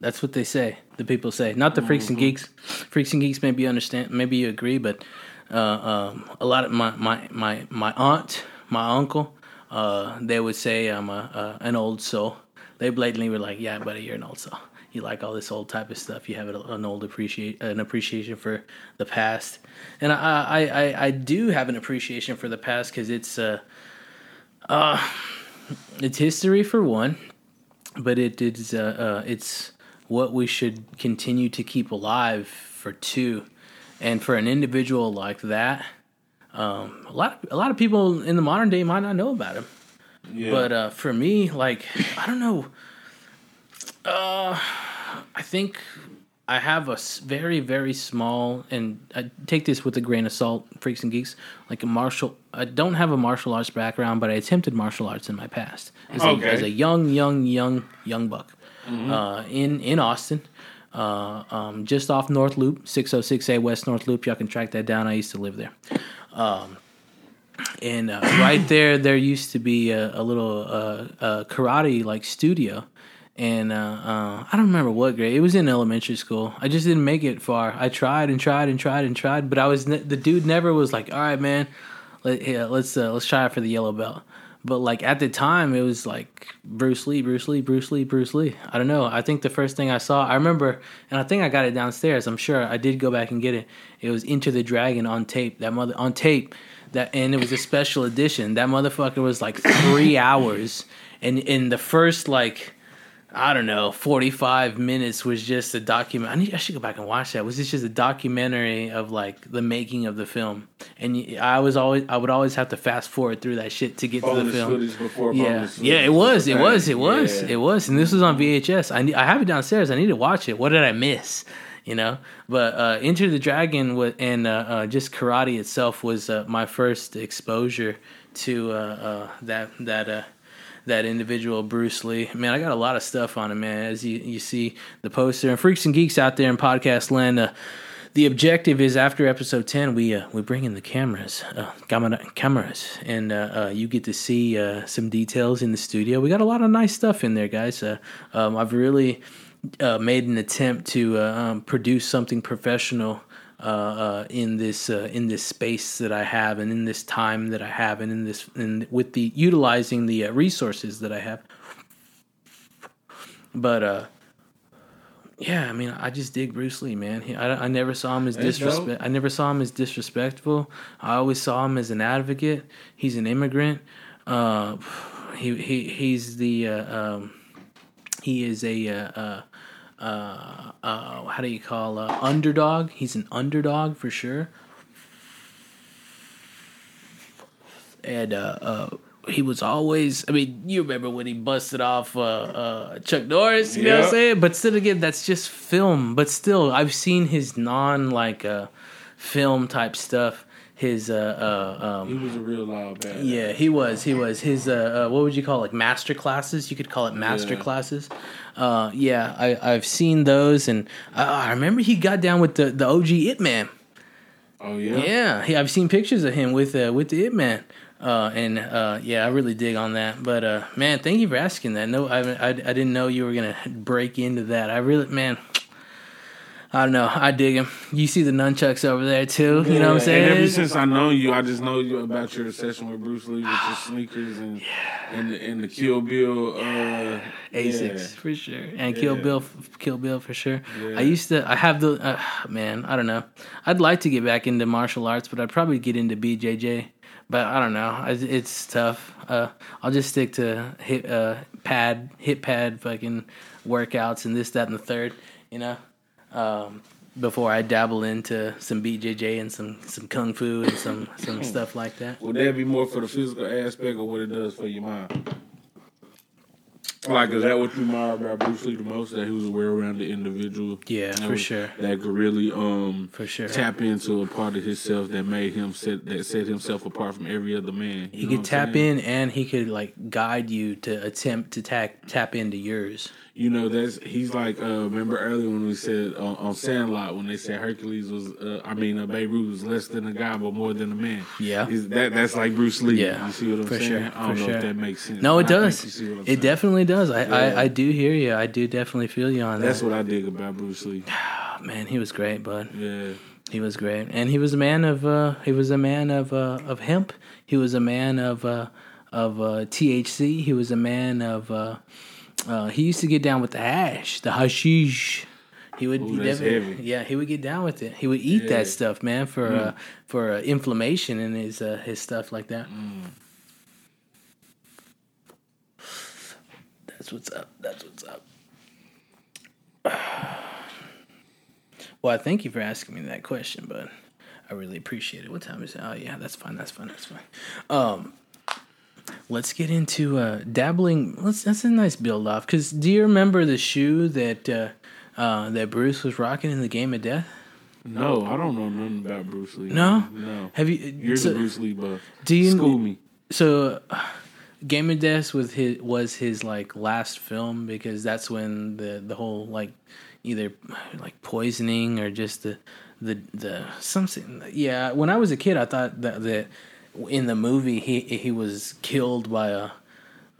That's what they say. The people say, not the freaks and geeks. Freaks and geeks maybe you understand, maybe you agree, but uh, um, a lot of my my my my aunt, my uncle, uh, they would say I'm a, an old soul. They blatantly were like, "Yeah, buddy, you're an old soul. You like all this old type of stuff. You have an an old appreciate an appreciation for the past." And I I I, I do have an appreciation for the past because it's uh, uh, it's history for one, but it is uh, uh, it's what we should continue to keep alive for two, and for an individual like that, um, a lot a lot of people in the modern day might not know about him. Yeah. But uh, for me, like I don't know. Uh, I think I have a very very small, and I take this with a grain of salt, freaks and geeks. Like a martial, I don't have a martial arts background, but I attempted martial arts in my past as, Okay. a, as a young, young, young, young buck uh, in in Austin. Uh, um, just off North Loop, 606A West North Loop. Y'all can track that down. I used to live there. Um, and uh, [COUGHS] right there, there used to be a, a little uh, uh, karate like studio, and uh, uh, I don't remember what grade. It was in elementary school. I just didn't make it far. I tried and tried and tried and tried, but I was ne- the dude never was like, "All right, man, let, yeah, let's uh, let's try it for the yellow belt." But like at the time, it was like Bruce Lee, Bruce Lee, Bruce Lee, Bruce Lee. I don't know. I think the first thing I saw, I remember, and I think I got it downstairs. I'm sure I did go back and get it. It was Enter the Dragon on tape. That mother on tape. That and it was a special edition. That motherfucker was like three hours, and in the first like. I don't know, 45 minutes was just a document. I, need, I should go back and watch that. Was this just a documentary of like the making of the film? And I was always, I would always have to fast forward through that shit to get to the film. Yeah, yeah, it was, it was was, it was, thing. it was, and this was on VHS. I need, I have it downstairs. I need to watch it. What did I miss? You know, but uh, Enter the Dragon wa- and uh, uh, just karate itself was uh, my first exposure to uh, uh, that that uh, that individual Bruce Lee. Man, I got a lot of stuff on him, man. As you you see the poster and freaks and geeks out there in podcast land. Uh, the objective is after episode 10 we uh, we bring in the cameras uh, camera, cameras and uh, uh, you get to see uh, some details in the studio we got a lot of nice stuff in there guys uh, um, i've really made an attempt to um, produce something professional uh, uh, in this uh, in this space that I have, and in this time that I have, and in this and with the utilizing the uh, resources that I have. But uh, yeah, I mean, I just dig Bruce Lee, man. He, I, I never saw him as disrespect. I never saw him as disrespectful. I always saw him as an advocate. He's an immigrant. Uh, he he he's the uh, um, he is a uh, uh, how do you call uh, underdog? He's an underdog for sure. And uh, uh, he was always. I mean, you remember when he busted off uh, uh, Chuck Norris? You know what I'm saying? But still, again, that's just film. But still, I've seen his non like uh, film type stuff. His uh, uh, um, He was a real loud bad. yeah, he was. He was. His uh, uh what would you call it? like master classes? You could call it master Yeah. classes. Uh, yeah, I I've seen those, and uh, I remember he got down with the the OG Ip Man. Oh yeah. Yeah, he, I've seen pictures of him with uh, with the Ip Man. Uh, and uh, yeah, I really dig on that. But uh, man, thank you for asking that. No, I, I I didn't know you were gonna break into that. I really, man. I don't know. I dig him. You see the nunchucks over there too. You know what I'm saying? And ever since I know you, I just know you about your obsession with Bruce Lee with your sneakers and and the, and the Kill Bill. Uh, Asics yeah. for sure, and Kill Bill, Kill Bill for sure. Yeah. I used to, I have the, uh, man, I don't know. I'd like to get back into martial arts, but I'd probably get into BJJ. But I don't know, it's tough. Uh, I'll just stick to hit uh, pad, hit pad, fucking workouts and this, that, and the third. You know, um, before I dabble into some BJJ and some some kung fu and some some stuff like that. Would that be more for the physical aspect or what it does for your mind? Like, is that what you admire about Bruce Lee the most? That he was a well-rounded individual. Yeah, That for was- sure. That could really um For sure. tap into a part of himself that made him set that set himself apart from every other man. He could tap in and he could like guide you to attempt to tap tap into yours. You know, that's he's like. Uh, remember earlier when we said on, on Sandlot when they said Hercules was, uh, I mean, uh, Babe Ruth was less than a guy but more than a man. Yeah. Is that that's like Bruce Lee. Yeah, you see what I'm for saying? sure, I don't for know sure. if that makes sense. No, it but I think does. you see what I'm It saying. definitely does. I, Yeah. I I do hear you. I do definitely feel you on That's that. That's what I dig about Bruce Lee. [SIGHS] Oh, man, he was great, bud. Yeah. He was great, and he was a man of uh, he was a man of uh, of hemp. He was a man of uh, of uh, THC. He was a man of. Uh, uh, he used to get down with the hash, the hashish. He would, Ooh, he that's definitely- heavy. yeah, he would get down with it. He would eat Yeah. that stuff, man, for uh, for uh, inflammation and his uh, his stuff like that. That's what's up. That's what's up. [SIGHS] Well, I thank you for asking me that question, but I really appreciate it. What time is it? Oh yeah, that's fine. That's fine. That's fine. Um, let's get into uh, dabbling. Let's. That's a nice build off. Cause do you remember the shoe that uh, uh, that Bruce was rocking in the Game of Death? No, I don't know nothing about Bruce Lee. No? No. Have you? You're so, the Bruce Lee buff. do you School me. So, uh, Game of Death with his was his like last film because that's when the the whole like either like poisoning or just the the the something. Yeah, when I was a kid, I thought that that in the movie he he was killed by a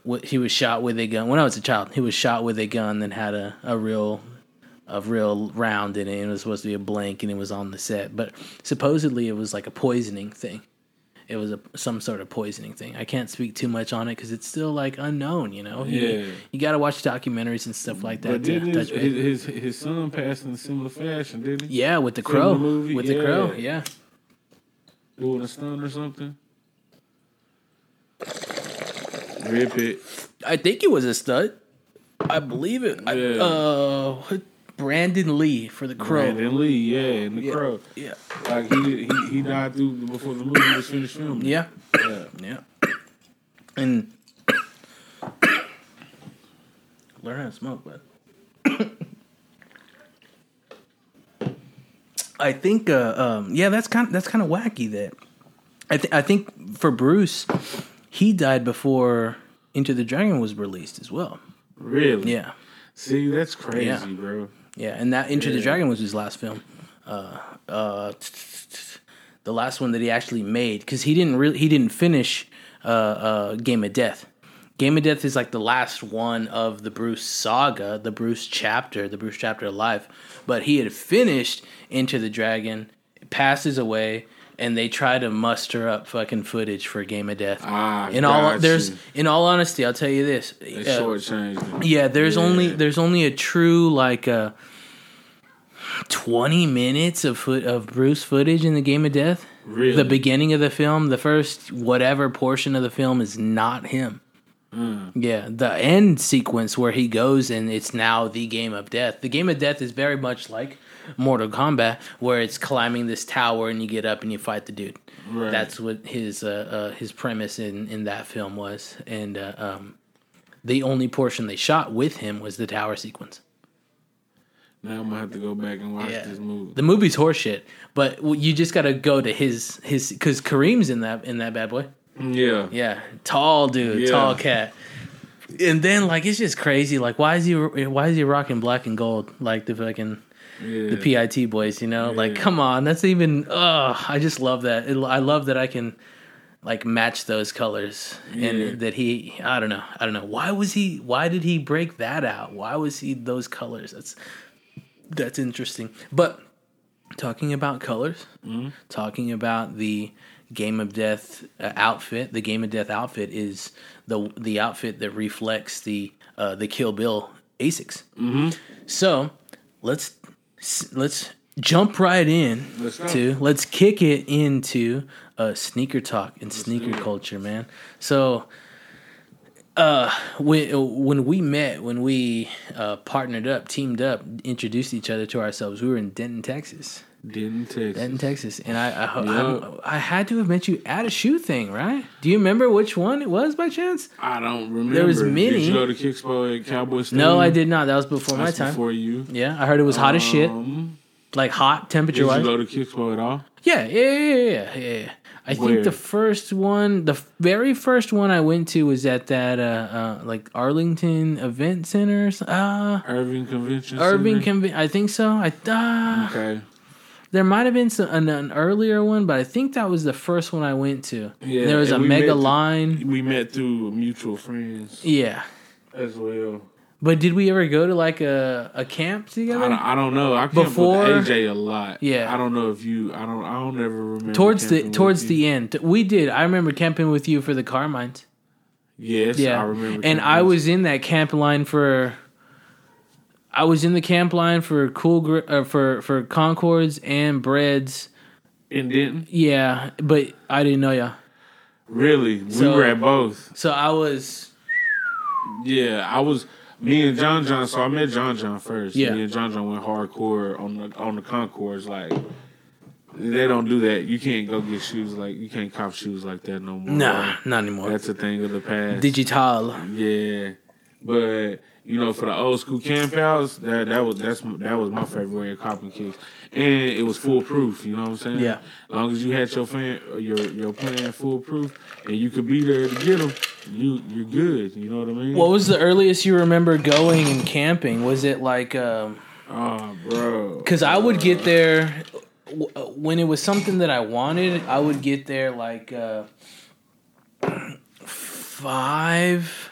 what he was shot with a gun. When I was a child, he was shot with a gun that had a a real a real round in it it was supposed to be a blank and it was on the set but supposedly it was like a poisoning thing it was a some sort of poisoning thing. I can't speak too much on it because it's still like unknown. You know, You- Yeah. You, got to watch documentaries and stuff like that. But to his, his, his his son passed in a similar fashion, didn't he? yeah, with the crow, movie, with the crow, yeah. yeah. Doing a stun or something. Rip it. I think it was a stud. I believe it. I, uh, Brandon Lee for the crow. Brandon Lee, yeah, and the Yeah. crow. Yeah, Like he, he he died through before the movie was finished filming. yeah, yeah. yeah. And learn how to smoke, but I think, uh, um, yeah, that's kind of, that's kind of wacky. That I think I think for Bruce, he died before Enter the Dragon was released as well. Really? Yeah, See, that's crazy, Yeah. bro. yeah, and that Enter the Dragon was his last film. Uh, uh, the last one that he actually made because he didn't really he didn't finish uh, uh, Game of Death. Game of Death is like the last one of the Bruce saga, the Bruce chapter, the Bruce chapter of life. But he had finished Enter the Dragon, passes away, and they try to muster up fucking footage for Game of Death. Ah, in all there's you. in all honesty, I'll tell you this. They uh, shortchanged yeah, there's Yeah. only there's only a true like uh, twenty minutes of foot of Bruce footage in the Game of Death. Really? The beginning of the film, the first whatever portion of the film is not him. Mm. Yeah, the end sequence where he goes and it's now the Game of Death. The Game of Death is very much like Mortal Kombat, where it's climbing this tower and you get up and you fight the dude. Right. That's what his uh, uh, his premise in in that film was, and uh, um, the only portion they shot with him was the tower sequence. Now I'm gonna have to go back and watch Yeah. this movie. The movie's horseshit, but you just got to go to his his because Kareem's in that in that bad boy. Yeah. Yeah, tall dude, Yeah. tall cat. And then like it's just crazy. Like why is he why is he rocking black and gold like the fucking Yeah. the PIT boys? You know, like come on, that's even. Oh, I just love that. It, I love that I can like match those colors Yeah. and that he. I don't know. I don't know. Why was he? Why did he break that out? Why was he those colors? That's that's interesting. But talking about colors, talking about the Game of Death uh, outfit. The Game of Death outfit is the the outfit that reflects the uh, the Kill Bill Asics. Mm-hmm. So let's let's jump right in Let's to let's kick it into uh, sneaker talk and sneaker do it. culture, man. So uh when when we met when we uh partnered up teamed up introduced each other to ourselves we were in denton texas Didn't text. denton texas and i I, Yeah. I, I had to have met you at a shoe thing right do you remember which one it was by chance I don't remember. There was many. Did you go to Kickspo at Cowboy Stadium? no i did not that was before my time Before you. yeah i heard it was hot as shit Um, like hot temperature. Did you go to Kickspo at all? Yeah, yeah, yeah, yeah, yeah. I think the first one, the very first one I went to was at that uh, uh like Arlington Event Center. Uh, Irving Convention Irving Center? Conven- I think so. I uh, Okay. There might have been some, an, an earlier one, but I think that was the first one I went to. Yeah, there was a and mega met line. We met through mutual friends Yeah, as well. but did we ever go to like a a camp I together? don't, I don't know. I camped Before- with AJ a lot. Yeah. I don't know if you. I don't. I don't ever remember towards the towards you. the end, we did. I remember camping with you for the Carmines. Yes, Yeah, I remember. and I was in that camp line for. I was in the camp line for cool Gr- uh, for for Concords and Breds. in Denton. Yeah, but I didn't know ya. Really, we were at both. So I was Yeah, I was. Me and John John. So I met John John first. Yeah. Me and John John went hardcore on the on the Concords. Like they don't do that. You can't go get shoes like you can't cop shoes like that no more. nah, not anymore. That's a thing of the past. Digital. Yeah, but you know, for the old school campouts, that that was that's that was my favorite way of copping kicks, and it was foolproof. You know what I'm saying? Yeah. As long as you had your fan, your your plan foolproof, and you could be there to get them, you you're good. You know what I mean? What was the earliest you remember going and camping? Was it like um oh, bro. cuz I would get there uh, when it was something that I wanted, I would get there like uh 5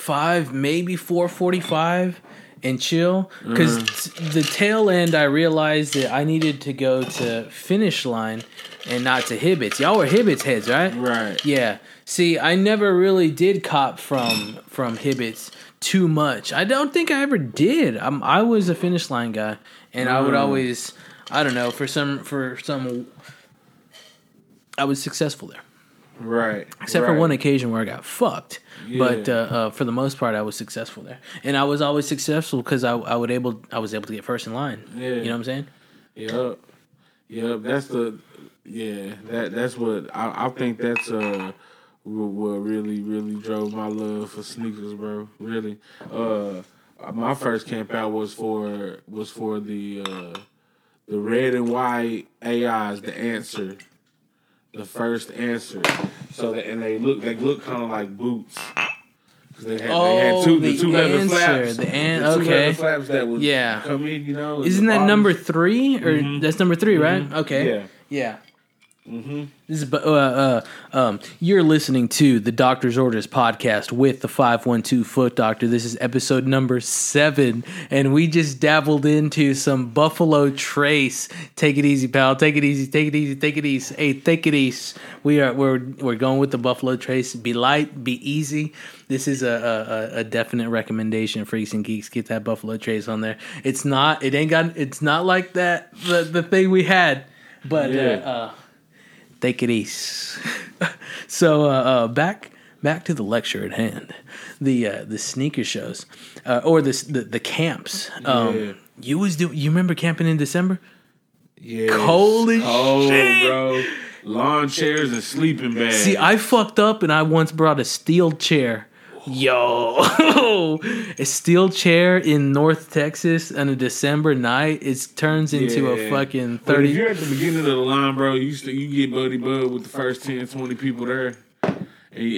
5 maybe 4:45 and chill cuz the tail end I realized that I needed to go to finish line and not to Hibbett's. Y'all were Hibbett's heads, right? Right. Yeah. See, I never really did cop from from Hibbett's too much. I don't think I ever did. I'm I was a finish line guy, and I would Mm. always, I don't know, for some for some, I was successful there. Right. Except for one occasion where I got fucked. But uh, uh, for the most part, I was successful there, and I was always successful because I, I would able I was able to get first in line. Yeah. You know what I'm saying? Yep. Yep. That's the yeah. That that's what I, I think that's uh what, what really really drove my love for sneakers, bro. Really. Uh, my first camp out was for was for the uh the red and white AIs, the answer. The first answer. So that and they look they look kind of like boots. 'Cause They had, they Oh, had two, the, the two leather answer, flaps. the an- the two okay. leather flaps that would Yeah. come in, you know. Isn't that bottom. number three or Mhm. that's number 3 right? Okay. Yeah. Yeah. This is uh, uh, um, you're listening to the Doctor's Orders podcast with the five one two Foot Doctor. This is episode number seven, and we just dabbled into some Buffalo Trace. Take it easy, pal. Take it easy. Take it easy. Take it easy. Hey, take it easy. We are we're we're going with the Buffalo Trace. Be light. Be easy. This is a, a, a definite recommendation. Freaks and geeks, get that Buffalo Trace on there. It's not. It ain't got. It's not like that. The the thing we had, but Yeah. uh, uh, take it easy. so uh, uh, back back to the lecture at hand, the uh, the sneaker shows, uh, or the, the the camps. Um, Yeah. You was do you remember camping in December? Yeah, Cold as cold, shit. bro. Lawn chairs and sleeping bags. See, I fucked up and I once brought a steel chair. Yo, [LAUGHS] a steel chair in North Texas on a December night. It turns into a Yeah. fucking But if thirty. you're at the beginning of the line, bro, you to, you get buddy bud with the first 10, 20 people there, and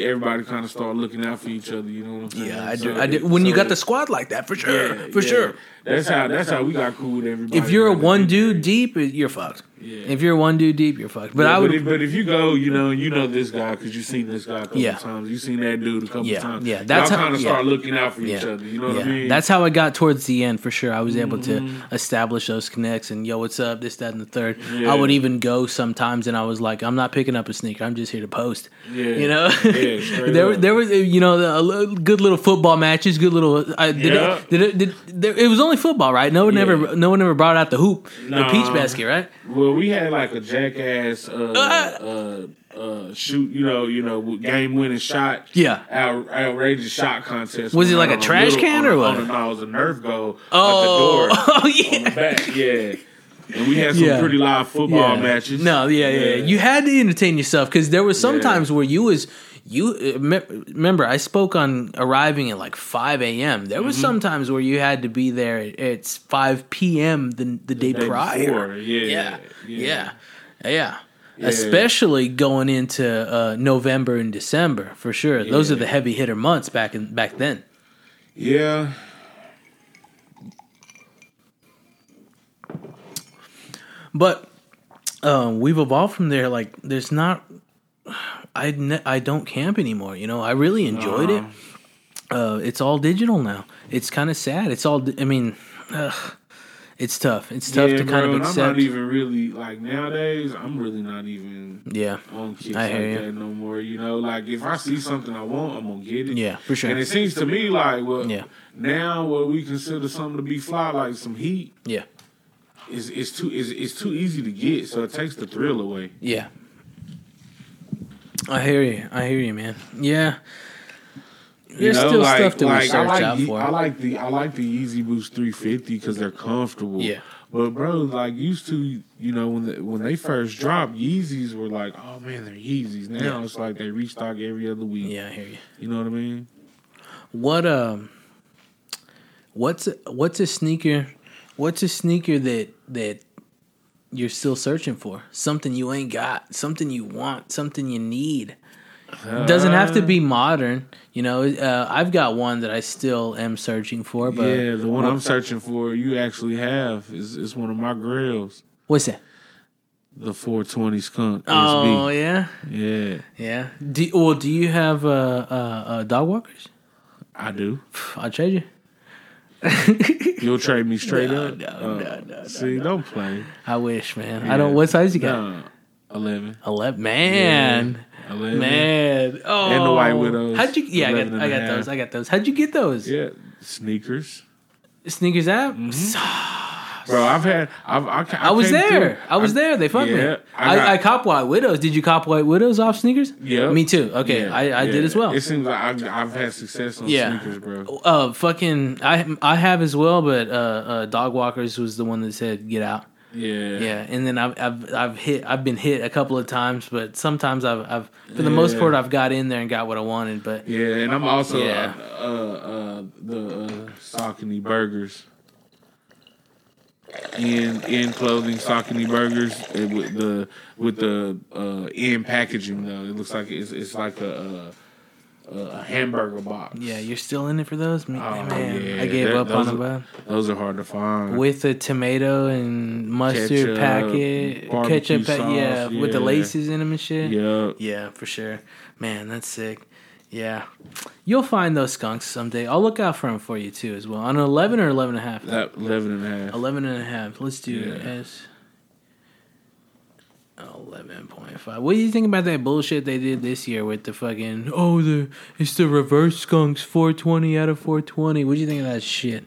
everybody kind of start looking out for each other. You know what I'm saying? Yeah, I So do. I it- did. When you got the squad like that, for sure, yeah, for yeah. sure. That's how that's how we got cool with everybody. If you're a one dude deep, you're fucked. Yeah. If you're one dude deep, you're fucked. But Yeah, I would. But if, but if you go, you know, you know this guy because you've seen this guy a couple Yeah. times. You've seen that dude a couple Yeah, times. yeah, that's Y'all how- kind of start looking out for each other. You know what. I mean? That's how I got towards the end for sure. I was able to Mm-hmm. establish those connects and yo, what's up? This, that, and the third. I would even go sometimes, and I was like, I'm not picking up a sneaker. I'm just here to post. Yeah. You know, Yeah, [LAUGHS] there, up. there was, you know, the, good little football matches, good little. I, did, it, did it? Did there, it was only football, right? No one ever, no one ever brought out the hoop, the peach basket, right? Well, we had like a jackass uh, [LAUGHS] uh, uh, shoot, you know, you know, game winning shot. Yeah. Out, outrageous shot contest. Was it like a trash little- can or what? No, it was a Nerf goal. Oh, at the door. [LAUGHS] oh on yeah. the back, yeah. And we had some Yeah. pretty live football matches. No, yeah, yeah, yeah. You had to entertain yourself because there was some Yeah. times where you was you uh, remember I spoke on arriving at like five a.m. There Mm-hmm. was some times where you had to be there it's five p.m. the the day, day prior. yeah, yeah, yeah. yeah, yeah. Especially going into uh, November and December for sure. Those are the heavy hitter months back in back then. Yeah. But um, we've evolved from there. Like, there's not. I ne- I don't camp anymore. You know, I really enjoyed it. Uh, it's all digital now. It's kind of sad. It's all. di- I mean, ugh, it's tough. It's tough yeah, to bro, kind of and I'm not even really like nowadays. I'm really not even yeah, on kicks I like you. that no more. You know, like if I see something I want, I'm gonna get it. yeah, for sure. And it seems to me like well, Yeah. now what we consider something to be fly, like some heat, yeah, is it's too is it's too easy to get, so it takes the thrill away. yeah. I hear you. I hear you, man. Yeah. There's you know, still like, stuff to like, research I like out for. I like the I like the Yeezy Boost 350 because they're comfortable. Yeah. But bro, like used to, you know, when the, when they first dropped, Yeezys were like, oh man, they're Yeezys. Now Yeah. it's like they restock every other week. yeah, I hear you. You know what I mean? What um what's a, what's a sneaker what's a sneaker that that you're still searching for? Something you ain't got, something you want, something you need. Doesn't have to be modern, you know. Uh, I've got one that I still am searching for, but yeah, the one I'm searching for, you actually have is is one of my grills, what's that? the 420 Skunk Oh SB. yeah, Yeah, yeah. Do well, do you have uh, uh, uh, dog walkers? I do. I'll trade you. [LAUGHS] You'll trade me straight No, up. no, Uh, no, no, no, See, don't play. I wish, man. I don't. What size you got? Eleven. Eleven. Man. Yeah, Eleven. Man, oh, And the White Widows, How'd you? Yeah, I got, I got those. I got those. How'd you get those? Yeah, sneakers. Sneakers app. Bro, I've had. I've, I, I, I was there. through- I was there. They fucked me. yeah, I, I I, cop White Widows. Did you cop White Widows off sneakers? Yeah, Me too. Okay, Yeah, I, I yeah. did as well. It seems like I've, I've had success on Yeah. sneakers, bro. Uh, fucking, I I have as well, but uh, uh, Dog Walkers was the one that said get out. Yeah, Yeah, and then I've I've I've hit I've been hit a couple of times, but sometimes I've I've for the most part I've got in there and got what I wanted. But yeah. And I'm also Yeah. uh, uh, uh, the uh, Saucony burgers. In in clothing, Saucony burgers uh, with the with the uh, in packaging though. It looks like it's it's like a. Uh, a hamburger box. Yeah, you're still in it for those, Man, Oh, man yeah, I gave that- up on those them. are- Those are hard to find. with a tomato and mustard Ketchup, packet, ketchup, pa- sauce, yeah, with the laces in them and shit. yeah. Yeah, for sure. Man, that's sick. Yeah. You'll find those skunks someday. I'll look out for them for you too as well. On 11 or 11 and a half? That 11 and a half. 11 and a half. Let's do Yeah. S. 11.5. What do you think about that bullshit they did this year with the fucking, oh, the it's the reverse skunks, 420 out of 420. What do you think of that shit?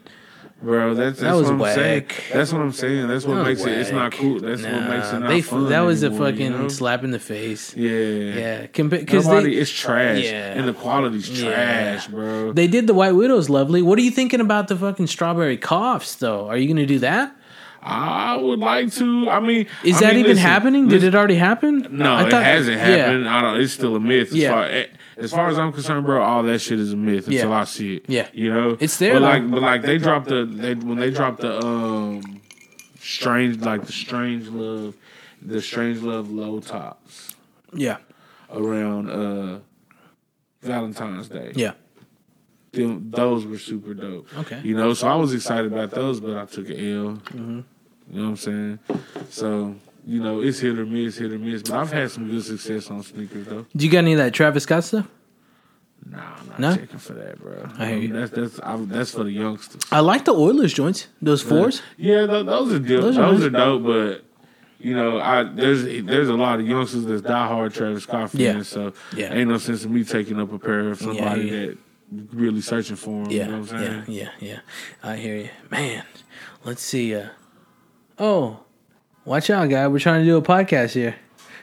Bro, that's, that's was what I'm whack. saying. That's what I'm saying. That's what That makes it. It's not cool. That's what makes it not they, fun. That was anymore, a fucking you know? slap in the face. Yeah. Yeah, because they it's trash. Yeah. And the quality's Yeah. trash, bro. they did the White Widows lovely. What are you thinking about the fucking strawberry coughs though? Are you gonna do that? I would like to. I mean, Is I that mean, even listen, happening? listen, Did it already happen? No, I it thought- hasn't yeah. happened. I don't. It's still a myth. As Yeah. far eh, as far as I'm concerned, bro, all that shit is a myth until Yeah. I see it. Yeah. you know, It's there, But like, but like they dropped the they when they dropped the um strange like the strange love the strange love low tops Yeah, around uh Valentine's Day. yeah. Them, those were super dope. Okay. You know, so I was excited about those, but I took an L. Mm-hmm. You know what I'm saying? So, you know, it's hit or miss, hit or miss. But I've had some good success on sneakers, though. Do you got any of that Travis Scott stuff? Nah, I'm not No? checking for that, bro. I hear you. That's that's I, that's for the youngsters. I like the Oilers joints. Those fours. Yeah, th- those are dope. Those Those, are dope, but you know, I there's there's a lot of youngsters that's diehard Travis Scott fans. Yeah. So Yeah. ain't no sense in me taking up a pair of somebody yeah. that really searching for them. Yeah, you know what I'm yeah, saying? yeah, yeah. I hear you, man. Let's see. Uh, oh, watch out, guy. We're trying to do a podcast here.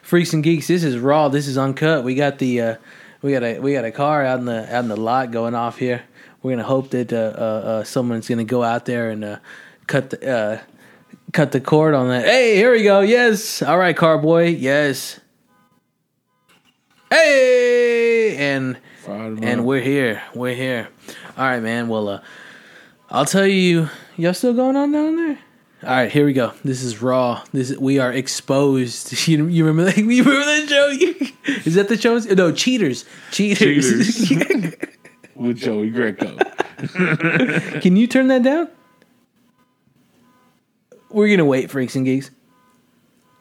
Freaks and geeks. This is raw. This is uncut. We got the uh, we got a we got a car out in the out in the lot going off here. We're gonna hope that uh, uh, uh, someone's gonna go out there and uh, cut the uh, cut the cord on that. Hey, here we go. Yes. All right, car boy. Yes. Hey, and and we're here. We're here. All right, man. Well, uh, I'll tell you. Y'all still going on down there? All right, here we go. This is raw. This is, we are exposed. [LAUGHS] You, you remember that? [LAUGHS] You remember that show? [LAUGHS] is that the show? No, cheaters. Cheaters. Cheaters. with Joey Greco. Can you turn that down? We're gonna wait, freaks and geeks.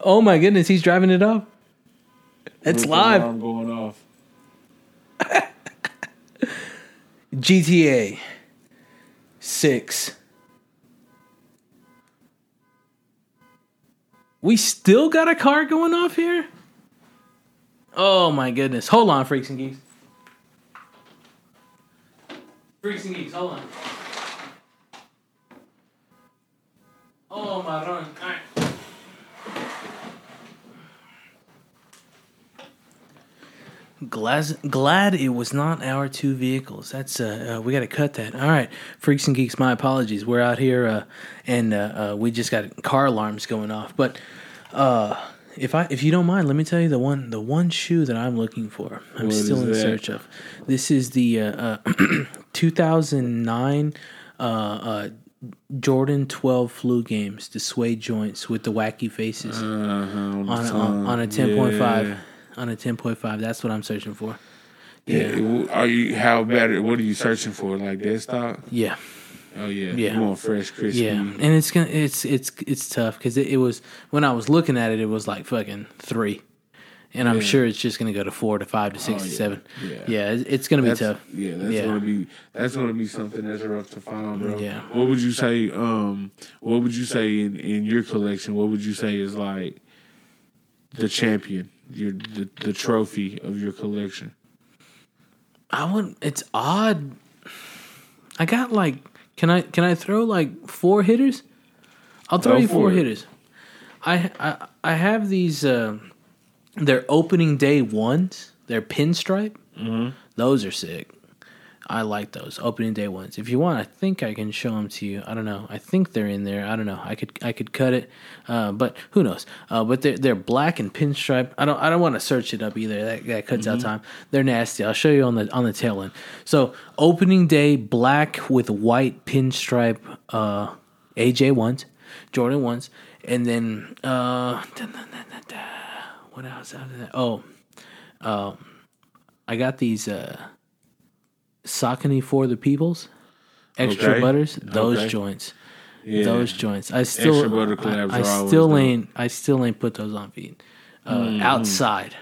Oh my goodness, he's driving it up. It's live. alarm going off. GTA six. We still got a car going off here? Oh my goodness. Hold on, freaks and geeks. Freaks and geeks, hold on. Oh my run. Alright. Glad, glad it was not our two vehicles. That's uh, uh we got to cut that. All right, freaks and geeks. My apologies. We're out here uh, and uh, uh, we just got car alarms going off. But uh, if I if you don't mind, let me tell you the one the one shoe that I'm looking for. I'm What still in that? search of. This is the uh, uh, [CLEARS THROAT] 2009 uh, uh, Jordan 12 flu games, the suede joints with the wacky faces Uh-huh, on, on, on, on a 10.5 Yeah. On a 10.5 that's what i'm searching for Yeah. Are you how bad? What are you searching for? Like desktop? yeah Oh yeah. Yeah. You want fresh, crispy? yeah and it's gonna it's it's it's tough because it, it was when i was looking at it it was like fucking three and i'm Yeah. sure it's just gonna go to four to five to six Oh, to yeah. seven Yeah. yeah it's, it's gonna be tough Yeah, that's Yeah. gonna be that's gonna be something that's rough to find, bro. Yeah. What would you say? Um, what would you say in, in your collection? What would you say is like the champion, your the, the trophy of your collection? i would it's odd i got like can i can i throw like four hitters i'll throw Go you four it. hitters i i i have these uh they're opening day ones they're pinstripe Mm-hmm. Those are sick. I like those opening day ones. If you want, I think I can show them to you. I don't know. I think they're in there. I don't know. I could I could cut it, uh, but who knows? Uh, but they're they're black and pinstripe. I don't I don't want to search it up either. That, that cuts out time. They're nasty. I'll show you on the on the tail end. So opening day black with white pinstripe uh, AJ ones, Jordan ones, and then uh, what else out of that? Oh, um, I got these uh Saucony for the Peoples, extra Okay. butters, those Okay. joints, Yeah. those joints. I still, Extra butter collabs I, I still ain't, I still ain't put those on feet. Uh, Mm-hmm. Outside,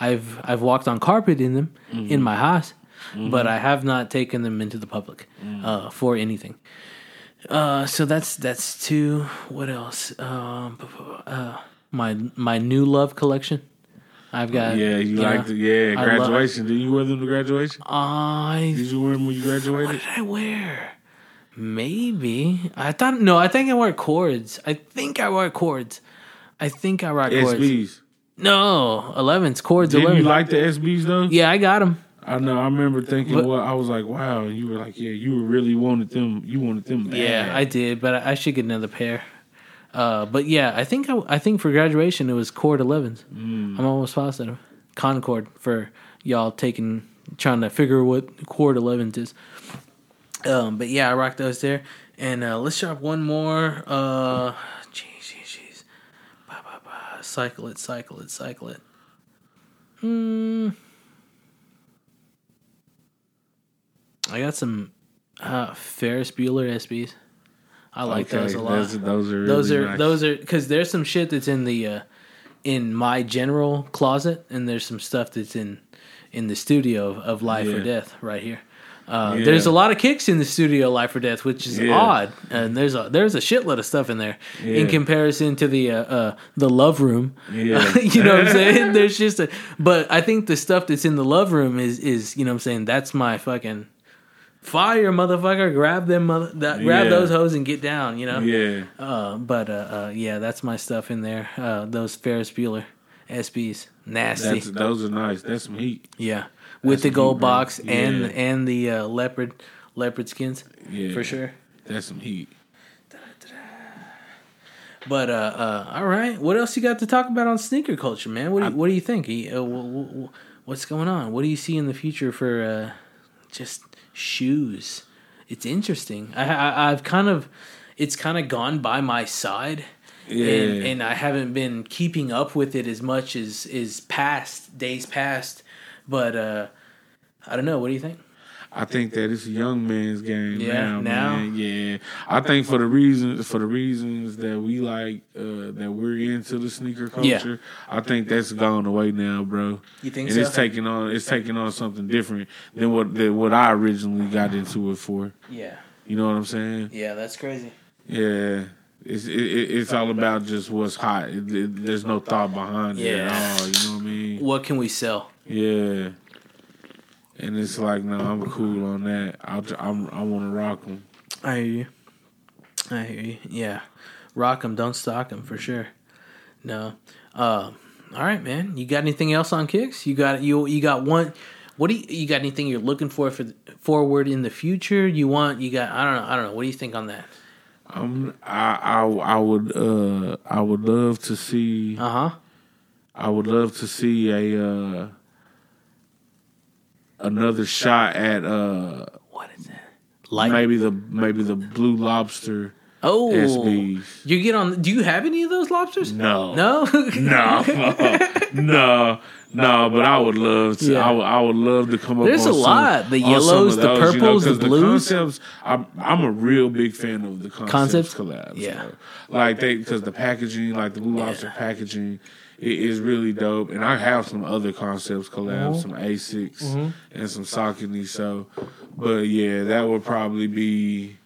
I've I've walked on carpet in them Mm-hmm. in my house, but I have not taken them into the public Mm. uh, for anything. Uh, so that's that's two. What else? Um, uh, my my new love collection. I've got. Yeah, you know, like the yeah I graduation. Did you wear them to graduation? I Did you wear them when you graduated? what did I wear? Maybe I thought no. I think I wore cords. I think I wore cords. I think I wore cords. SBs. No, 11s cords. 11. you like the SBs though? yeah, I got them. I know. I remember thinking, But- well, I was like, wow, and you were like, yeah, you really wanted them. You wanted them. Bad. Yeah, I did, but I, I should get another pair. Uh, but yeah, I think I, I think for graduation it was cord 11s. Mm. I'm almost positive. Concord for y'all taking trying to figure what cord 11s is. Um, but yeah, I rocked those there. And uh, let's drop one more. Uh, jeez, jeez, jeez. Ba, ba, ba. Cycle it, cycle it, cycle it. Hmm. I got some uh, Ferris Bueller SBs. I like Okay, those a lot. Those, those are really those are nice. those are because there's some shit that's in the uh, in my general closet, and there's some stuff that's in in the studio of, of Life or Death right here. Uh, Yeah. There's a lot of kicks in the studio Life or Death, which is Yeah. odd, and there's a there's a shitload of stuff in there in comparison to the uh, uh, the Love Room. Yeah. [LAUGHS] you know what I'm saying? There's just a, but I think the stuff that's in the Love Room is is you know what I'm saying that's my fucking fire motherfucker. Grab them, mother, that, grab Yeah. those hoes and get down. You know. Yeah, Uh, but uh, uh, yeah, that's my stuff in there. Uh, those Ferris Bueller SBs, nasty. that's those are nice. That's some heat. yeah, with that's the gold heat, box and Yeah. and the uh, leopard leopard skins Yeah, for sure. That's some heat. But uh, uh, all right, what else you got to talk about on sneaker culture, man? What do you, what do you think? Uh, wh- wh- wh- what's going on? What do you see in the future for uh, just shoes? It's interesting. I, I I've kind of it's kind of gone by my side. Yeah, and, and I haven't been keeping up with it as much as is past days past. But uh, I don't know. What do you think? I think that it's a young man's game Yeah, now, now. man. Yeah, I think for the reasons for the reasons that we like uh, that we're into the sneaker Yeah. culture, I think that's gone away now, bro. You think and so? it's taking on it's taking on something different than what than what I originally got into it for. yeah, You know what I'm saying? yeah, that's crazy. Yeah. It's it, it- it's all about just what's hot. It, it- there's no thought behind it Yeah. at all. You know what I mean? What can we sell? Yeah. And it's like, no, I'm cool on that. I'll, I'm, I want to rock them. I hear you. I hear you. Yeah, rock them, don't stock them for sure. No. Uh, all right, man. You got anything else on kicks? You got you you got one. What do you, you got? Anything you're looking for for forward in the future? You want? You got? I don't know. I don't know. What do you think on that? Um, I, I, I would, uh, I would love to see. Uh huh. I would love to see a uh, another shot at uh, What is that? Light. maybe the maybe the blue lobster Oh, SBs. you get on. Do you have any of those lobsters? No, No. [LAUGHS] [LAUGHS] no, no, no. But I would love to. Yeah. I, would, I would love to come up. There's a some- lot. The yellows, of the those, you know, purples, the blues. concepts. I'm, I'm a real big fan of the concepts, Concepts? collabs. Yeah. like they because the packaging, like the Blue Lobster packaging. It is really dope, and I have some other concepts collabs, Mm-hmm. some Asics and some Saucony. So, but yeah, that would probably be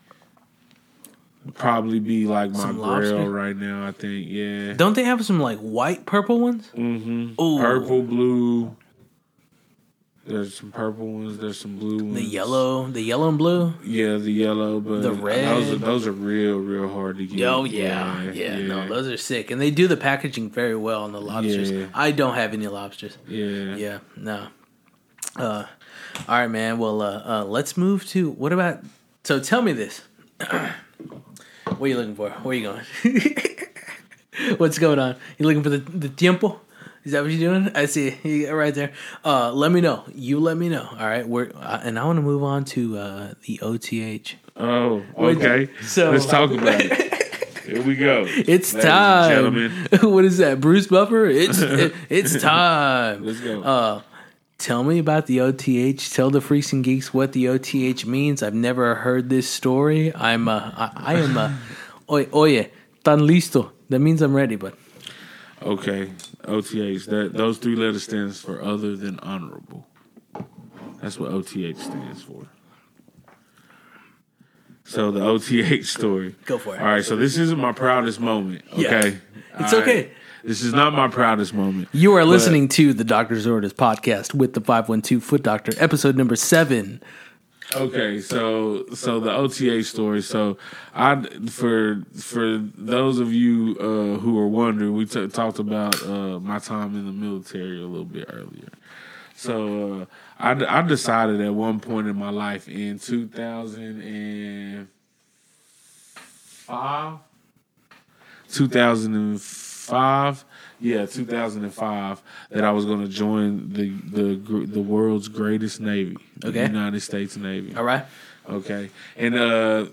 probably be like my Some grail lobster? right now. I think, yeah. Don't they have some like white purple ones? Mm-hmm. Ooh. Purple, blue. There's some purple ones. There's some blue ones. The yellow, the yellow and blue. Yeah, the yellow, but The Those are, red. those are real, real hard to get. Oh yeah, yeah, No, those are sick, and they do the packaging very well on the lobsters. Yeah. I don't have any lobsters. yeah, Yeah, no. Uh, all right, man. Well, uh, uh, let's move to what about? So tell me this. [CLEARS THROAT] what are you looking for? Where are you going? [LAUGHS] What's going on? You looking for the the tiempo? Is that what you're doing? I see. You right there. Uh, let me know. You let me know. All right. We're uh, and I want to move on to uh, the OTH. Oh, okay. So- let's talk about it. [LAUGHS] Here we go. It's Ladies time. gentlemen. [LAUGHS] what is that? Bruce Buffer? It's [LAUGHS] it, it's time. Let's go. Uh, Tell me about the OTH. Tell the freaks and geeks what the OTH means. I've never heard this story. I'm uh, I, I am uh, oye, oye, tan listo. That means I'm ready, but Okay, OTH. That those three letters stands for other than honorable. That's what OTH stands for. So the OTH story. Go for it. All right. So this isn't my proudest moment. Yeah. Okay. It's All okay. This is not my proudest moment. you are listening to the Doctor's Orders podcast with the 512 Foot Doctor, episode number seven. Okay, so so the OTH story. So I for for those of you uh, who are wondering, we t- talked about uh, my time in the military a little bit earlier. So uh, I I decided at one point in my life in 2005 2005 yeah, 2005. That I was going to join the the the world's greatest navy, the United States Navy. All right. Okay, and uh,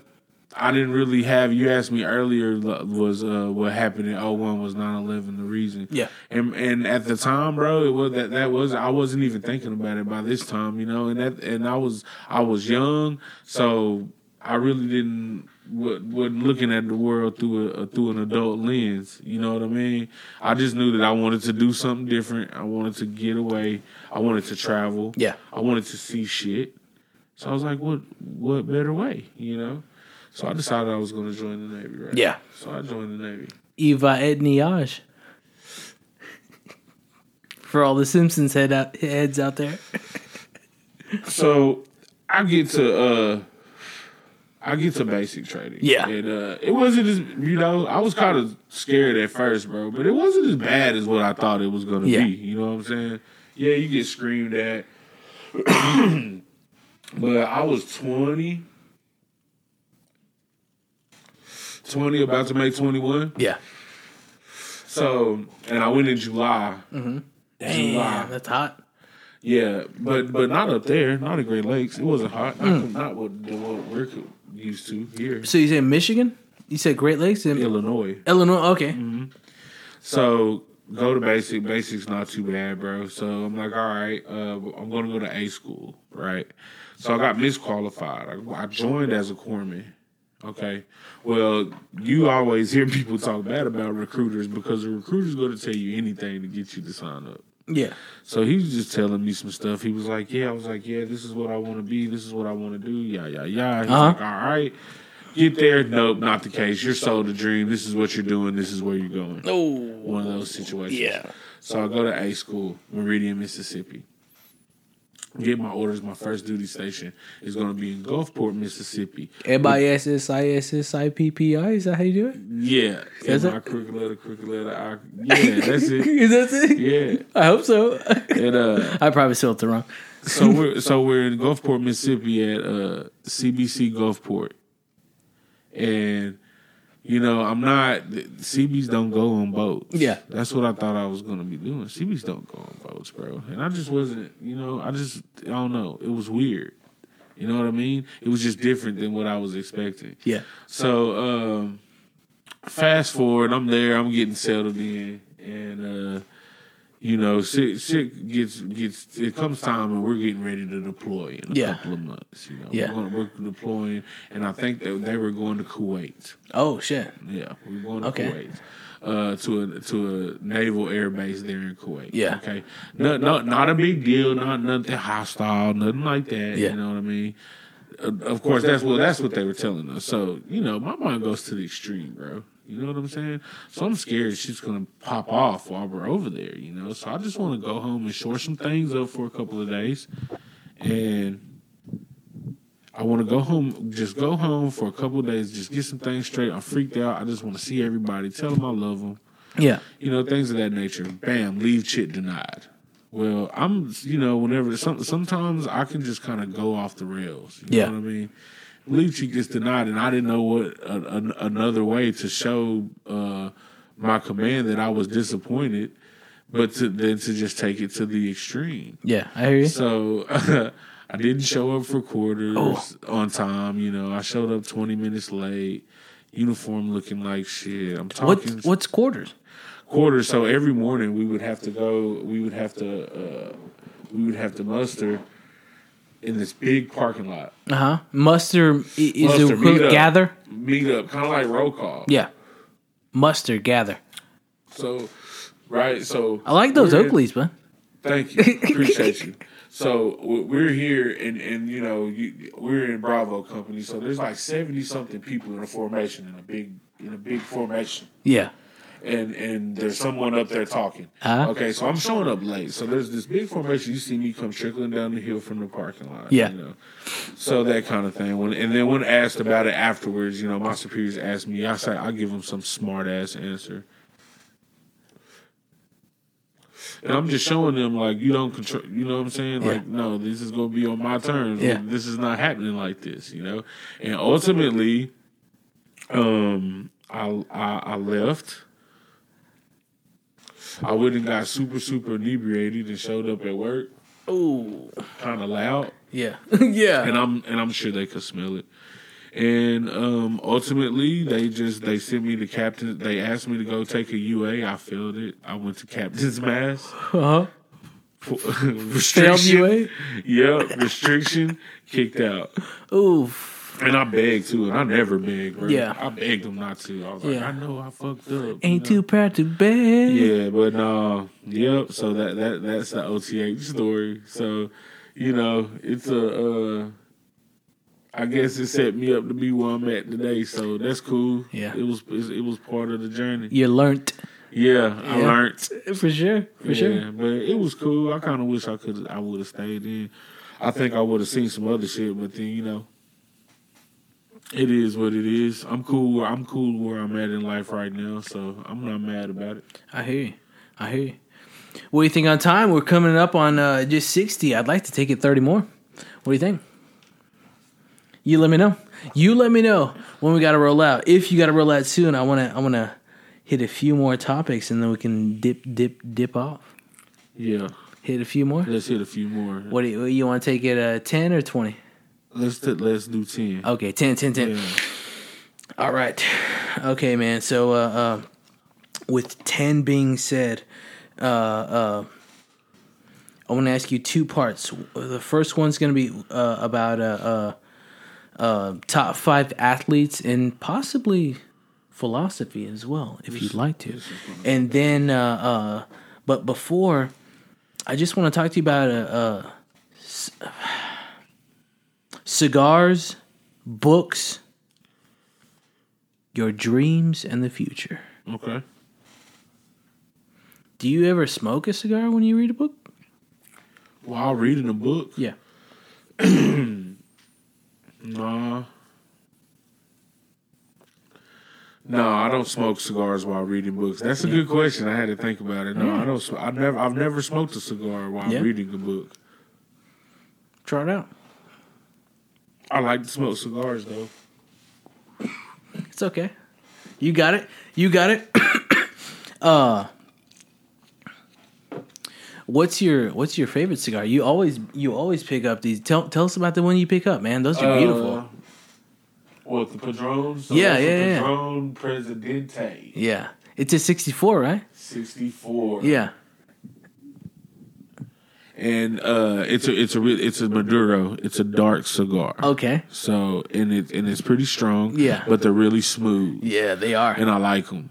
I didn't really have. You asked me earlier was uh, what happened in 01 was 9/11 the reason? Yeah. and and at the time, bro, it was that that was I wasn't even thinking about it by this time, you know, and that and I was I was young, so I really didn't wa- wasn't looking at the world through a, through an adult lens. You know what I mean? I just knew that I wanted to do something different. I wanted to get away. I wanted to travel. Yeah. I wanted to see shit. So I was like, what what better way, you know? So I decided I was going to join the Navy, right? Yeah. So I joined the Navy. Eva Etniage. For all the Simpsons head out, heads out there. So I get to uh I get to basic training. Yeah. And uh it wasn't as you know, I was kind of scared at first, bro, but it wasn't as bad as what I thought it was gonna Yeah. be. You know what I'm saying? Yeah, you get screamed at. [CLEARS THROAT] but I was 20. 20, about to make 21. Yeah. So, and I went in July. Damn, July. that's hot. Yeah, but but not up there, not at Great Lakes. It wasn't hot. Not, Mm. not what, what we're used to here, So you said Michigan? You said Great Lakes in Illinois. Illinois? Okay. Mm-hmm. So go to basic. Basic's not too bad, bro. So I'm like, all right, uh, I'm gonna go to A school, right? So I got misqualified. I, I joined as a corpsman. Okay. Well, you always hear [LAUGHS] people talk bad about recruiters because the recruiter's going to tell you anything to get you to sign up. Yeah. So he was just telling me some stuff. He was like, "Yeah," I was like, "Yeah, this is what I want to be. This is what I want to do." Yeah, yeah, yeah. He's Uh-huh. like, "All right, get there." Nope, not the case. You're sold a dream. This is what you're doing. This is where you're going. Oh. One of those situations. Yeah. So I go to A school, Meridian, Mississippi. Get my orders. My first duty station is going to be in Gulfport, Mississippi. M I S S I S S I P P I. Is that how you do it? Yeah, Is and it? my crooked letter, crooked letter. I, yeah, that's it. [LAUGHS] Is that it? Yeah, I hope so. and uh. I probably spelled it wrong. so we're so we're in Gulfport, Mississippi at uh, CBC Gulfport, and you know I'm not CBs don't go on boats. Yeah. that's what I thought I was gonna be doing. CBs don't go on boats, bro, and I just wasn't. You know, I just I don't know. It was weird. You know what I mean? It was just different than what I was expecting. Yeah. So um, fast forward, I'm there. I'm getting settled in, and uh, you know, shit, shit gets gets. It comes time, and we're getting ready to deploy in a Yeah. couple of months. You know, Yeah. we're, going, we're deploying, and I think that they were going to Kuwait. Oh shit. Yeah, we're going to Okay. Kuwait. Uh, to a to a naval air base there in Kuwait. Yeah. Okay. No, no, not a big deal. Not nothing hostile. Nothing like that. Yeah. You know what I mean? Uh, of course, that's well, that's what they were telling us. So you know, my mind goes to the extreme, bro. You know what I'm saying? So I'm scared she's gonna pop off while we're over there. You know, so I just want to go home and shore some things up for a couple of days, and I want to go home. Just go home for a couple of days. Just get some things straight. I'm freaked out. I just want to see everybody. Tell them I love them Yeah. you know, things of that nature. Bam, leave shit denied. Well, I'm, you know, whenever some, sometimes I can just kind of go off the rails. You Yeah. know what I mean? Cheat gets denied, and I didn't know what a, a, another way to show uh, my command that I was disappointed, but to then to just take it to the extreme. Yeah. I hear you. So [LAUGHS] I didn't show up for quarters Oh. on time. You know, I showed up 20 minutes late. Uniform looking like shit. I'm What talking what's quarters? quarters. So every morning we would have to go. We would have to. Uh, we would have to muster in this big parking lot. Uh huh. Muster is Muster, it meet up. gather? Meet up, kind of like roll call. Yeah. Muster gather. So, right. So I like those Oakleys, man. Thank you. Appreciate you. [LAUGHS] So we're here, and and you know you, we're in Bravo Company. So there's like seventy something people in a formation in a big in a big formation, Yeah. And and there's someone up there talking. Uh-huh. Okay, so I'm showing up late. So there's this big formation. You see me come trickling down the hill from the parking lot. Yeah. You know, so that kind of thing. When and then when asked about it afterwards, you know, my superiors asked me. I say I give them some smart ass answer. And I'm just showing them like you don't control. You know what I'm saying? Yeah. Like no, this is gonna be on my terms. Yeah. This is not happening like this. You know. And ultimately, um, I I, I left. I went and got super super inebriated and showed up at work Ooh. kind of loud, Yeah. [LAUGHS] yeah. and I'm and I'm sure they could smell it. And um, ultimately, they just they sent me to captain. They asked me to go take a UA. I filled it. I went to captain's mast. Uh huh. [LAUGHS] Restriction. UA. Yep, restriction. Kicked out. Oof. And I begged too, and I never begged, bro. Yeah. I begged them not to. I was like, Yeah. I know I fucked up. you Ain't know? too proud to beg. Yeah, but no, yep. So that that that's the OTH story. So, you know, it's a. Uh, I guess it set me up to be where I'm at today. So that's cool. Yeah. it was it was part of the journey. You learnt. Yeah, I Yeah. learned. For sure. For yeah, sure. but it was cool. I kind of wish I could. I would have stayed in. I think I would have seen some other shit, but then you know, it is what it is. I'm cool. where- I'm cool where I'm at in life right now, so I'm not mad about it. I hear you. I hear you. What do you think on time? We're coming up on uh, just 60. I'd like to take it 30 more. What do you think? You let me know. You let me know when we got to roll out. If you got to roll out soon, I want to I want to hit a few more topics and then we can dip dip dip off. Yeah, Hit a few more. let's hit a few more. What do you, you want to take it uh, 10 or 20? Let's t- let's do ten. Okay, 10 10 10. Yeah. All right. Okay, man. So, uh, uh, with 10 being said, uh, uh, I want to ask you two parts. The first one's going to be uh, about uh, uh, uh, top five athletes and possibly philosophy as well, if you'd like to. And then, uh, uh, but before, I just want to talk to you about uh, uh, c- cigars, books, your dreams, and the future. Okay. Do you ever smoke a cigar when you read a book? While reading a book, Yeah. [CLEARS THROAT] nah. No, I don't smoke cigars while reading books. That's a good question. I had to think about it. No, I don't. I've never. I've never smoked a cigar while Yeah. reading a book. Try it out. I like to smoke cigars though. It's okay. You got it. You got it. [COUGHS] uh What's your What's your favorite cigar? You always you always pick up these. Tell Tell us about the one you pick up, man. Those are beautiful. Uh, what the Padron? So Yeah, yeah, yeah. Padron Presidente, Yeah, it's a sixty four, right? sixty four. Yeah. And uh, it's a it's a re- it's a Maduro. It's a dark cigar. Okay. So and it and it's pretty strong. Yeah. but they're really smooth, Yeah, they are. and I like them.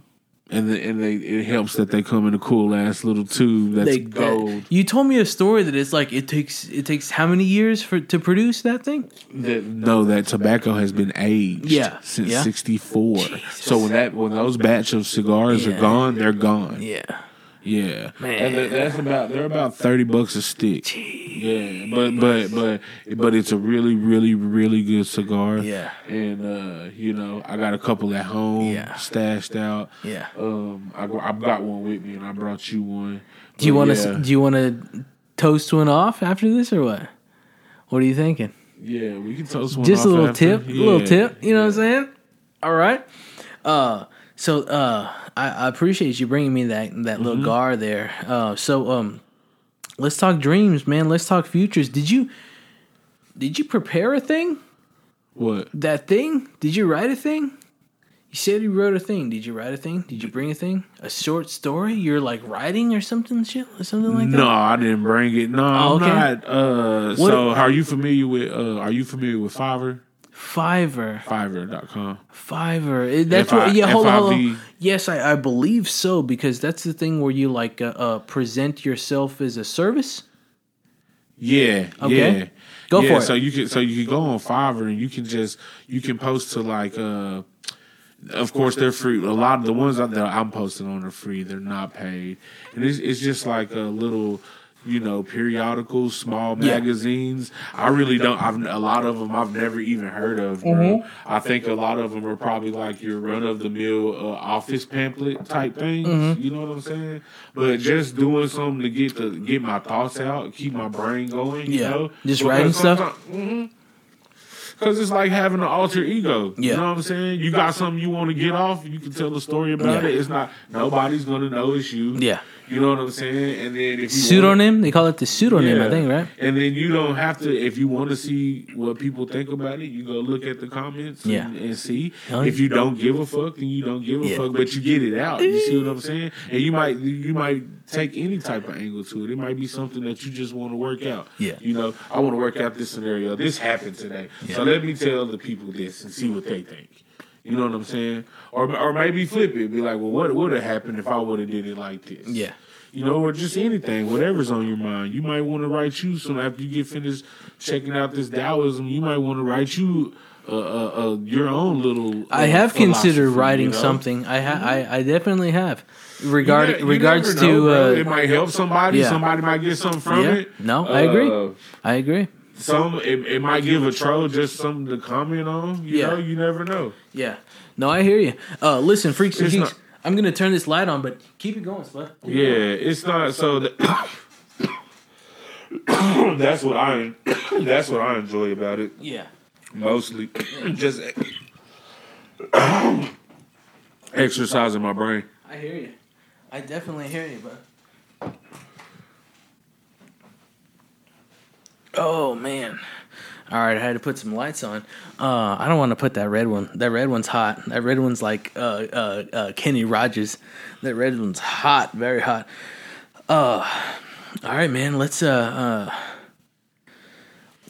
And the, and they it helps that they come in a cool ass little tube that's They gold. You told me a story that it's like it takes it takes how many years for to produce that thing? That, no, that tobacco has been aged. Yeah, since yeah. '64. So when that when those batch of cigars Yeah. are gone, they're gone. Yeah. Yeah, Man. and that's about they're about thirty bucks a stick. Yeah, but but but but it's a really really really good cigar. Yeah. and uh, you know I got a couple at home Yeah. stashed out. Yeah. Um, I I've got one with me, and I brought you one. Do you want to yeah, do you want to toast one off after this or what? What are you thinking? Yeah, we can toast one. Just a little after. tip, a little tip. You know what I'm saying? All right. Uh, so uh, I, I appreciate you bringing me that that little Mm-hmm. gar there. Uh, so um, let's talk dreams, man. Let's talk futures. Did you did you prepare a thing? What? That thing? Did you write a thing? You said you wrote a thing. Did you write a thing? Did you bring a thing? A short story? You're like writing or something shit or something like that? No, I didn't bring it. No, Oh, I'm okay. not. Uh, so, are you familiar with? Uh, are you familiar with Fiverr? Fiverr. Fiverr.com. Fiverr. That's F I- what. Yeah, hold on, hold on. Yes, I, I believe so because that's the thing where you like uh, uh, present yourself as a service. Yeah. Okay. Yeah. Go yeah, for it. So you can so you can go on Fiverr and you can just you can post to like uh of course they're free. A lot of the ones that I'm posting on are free. They're not paid. And it's it's just like a little you know, periodicals, small Yeah. magazines. I really don't. I've a lot of them I've never even heard of. Bro. Mm-hmm. I think a lot of them are probably like your run of the mill uh, office pamphlet type things. Mm-hmm. You know what I'm saying? But just doing something to get to get my thoughts out, keep my brain going. You Yeah. know, Just Because writing stuff? sometime- Cause it's like having an alter ego. Yeah. You know what I'm saying? You got something you want to get off, you can tell a story about Yeah. it. It's not nobody's gonna know it's you. Yeah. You know what I'm saying? And then if you wanna- Pseudonym. They call it the pseudonym. I think right. And then you don't have to if you want to see what people think about it, you go look at the comments Yeah. and, and see. Oh, Hell If you don't give a fuck, then you don't give a Yeah. fuck, but you get it out. You see what I'm saying? And you might you might take any type of angle to it. It might be something that you just want to work out. Yeah. You know, I want to work out this scenario. This happened today. Yeah. So let me tell the people this and see what they think. You know what I'm saying? Or or maybe flip it. Be like, well, what would have happened if I would have did it like this? Yeah. You know, or just anything, whatever's on your mind. You might want to write you some after you get finished checking out this Taoism. You might want to write you uh, uh, uh, your own little. I uh, have considered writing you know? something. I ha- I, I definitely have. You ne- you regards know, to uh, it might help somebody. yeah. Somebody might get something from Yeah. it. No, I agree. Uh, I agree. Some it, it might give a troll just something to comment on. You Yeah. know, you never know. Yeah. No, I hear you. Uh, listen, freaks and geeks. not- I'm gonna turn this light on, but keep it going, Spud. Yeah, it's not so. That, [COUGHS] that's what I. [COUGHS] That's what I enjoy about it. Yeah. mostly [COUGHS] just exercising my brain. I hear you. I definitely hear you, bud. Oh man. All right, I had to put some lights on. Uh, I don't want to put that red one. That red one's hot. That red one's like uh, uh, uh, Kenny Rogers. That red one's hot, very hot. Uh, all right, man. Let's uh, uh,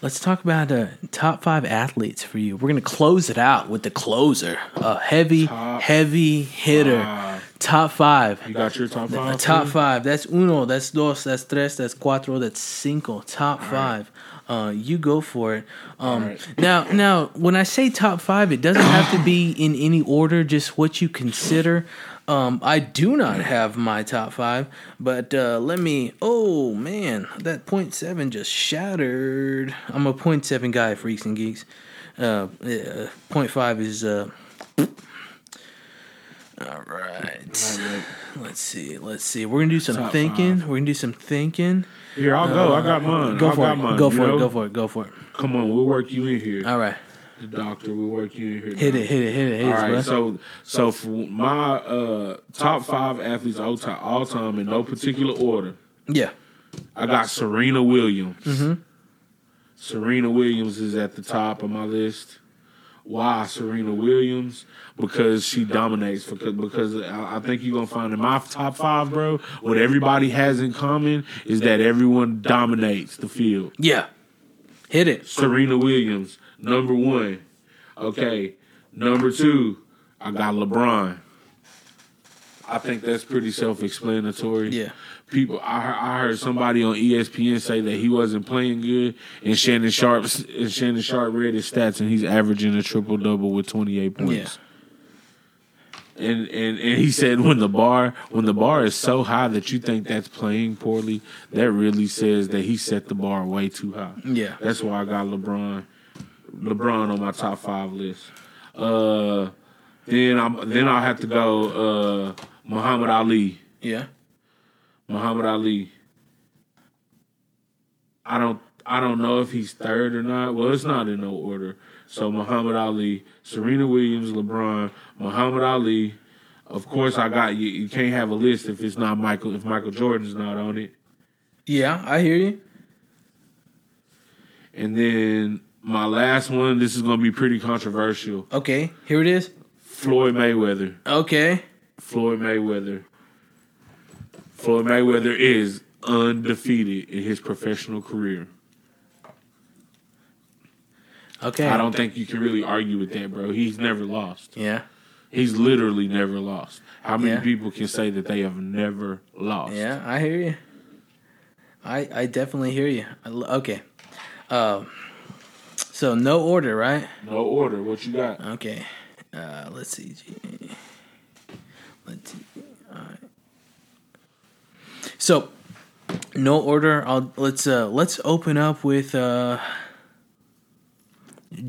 let's talk about uh, top five athletes for you. We're gonna close it out with the closer, a heavy, Top heavy hitter. five. Top five. You got your top five. top five. That's uno. That's dos. That's tres. That's cuatro. That's cinco. Top five. Uh, you go for it. Um, right. Now, now, when I say top five, it doesn't have to be in any order. Just what you consider. Um, I do not have my top five, but uh, let me. Oh man, that point seven just shattered. I'm a point seven guy, freaks and geeks. Uh, uh, point five is. Uh, all right. Let's see. Let's see. We're gonna do some Top thinking. five. We're gonna do some thinking. Here, I'll go. I got mine. Go I for got it. Mine, go you for know? it. Go for it. Go for it. Come on, we'll work you in here. All right. The doctor, we'll work you in here. Hit now. it. Hit it. Hit it. Hit All it, bro. so so for my uh, top five athletes all time, all time in no particular order, yeah. I got Serena Williams. Mm-hmm. Serena Williams is at the top of my list. Why Serena Williams? Because she dominates. Because because I I think you're gonna find in my top five, bro. What everybody has in common is that everyone dominates the field. Yeah. Hit it. Serena Williams, number one. Okay, number two, I got LeBron. I think that's pretty self-explanatory. Yeah. People, I heard, I heard somebody on ESPN say that he wasn't playing good, and Shannon Sharpe and Shannon Sharpe read his stats, and he's averaging a triple double with 28 points. And, and and he said when the bar when the bar is so high that you think that's playing poorly, that really says that he set the bar way too high. Yeah. That's why I got LeBron, LeBron on my top five list. Uh, then I'm then I'll have to go uh, Muhammad Ali. Yeah. Muhammad Ali. I don't I don't know if he's third or not. Well, it's not in no order. So Muhammad Ali, Serena Williams, LeBron, Muhammad Ali. Of course, I got you. You can't have a list if it's not Michael. If Michael Jordan's not on it. Yeah. I hear you. And then my last one. This is gonna be pretty controversial. Okay. Here it is. Floyd Mayweather. Okay. Floyd Mayweather. Floyd Mayweather is undefeated in his professional career. Okay. I don't think you can really argue with that, bro. He's never lost. Yeah. He's literally never lost. How many Yeah. people can say that they have never lost? Yeah, I hear you. I I definitely hear you. Lo- Okay. Um. so no order, right? No order. What you got? Okay. Uh, let's see. G- Let's see. All right. So, no order. I'll let's uh let's open up with uh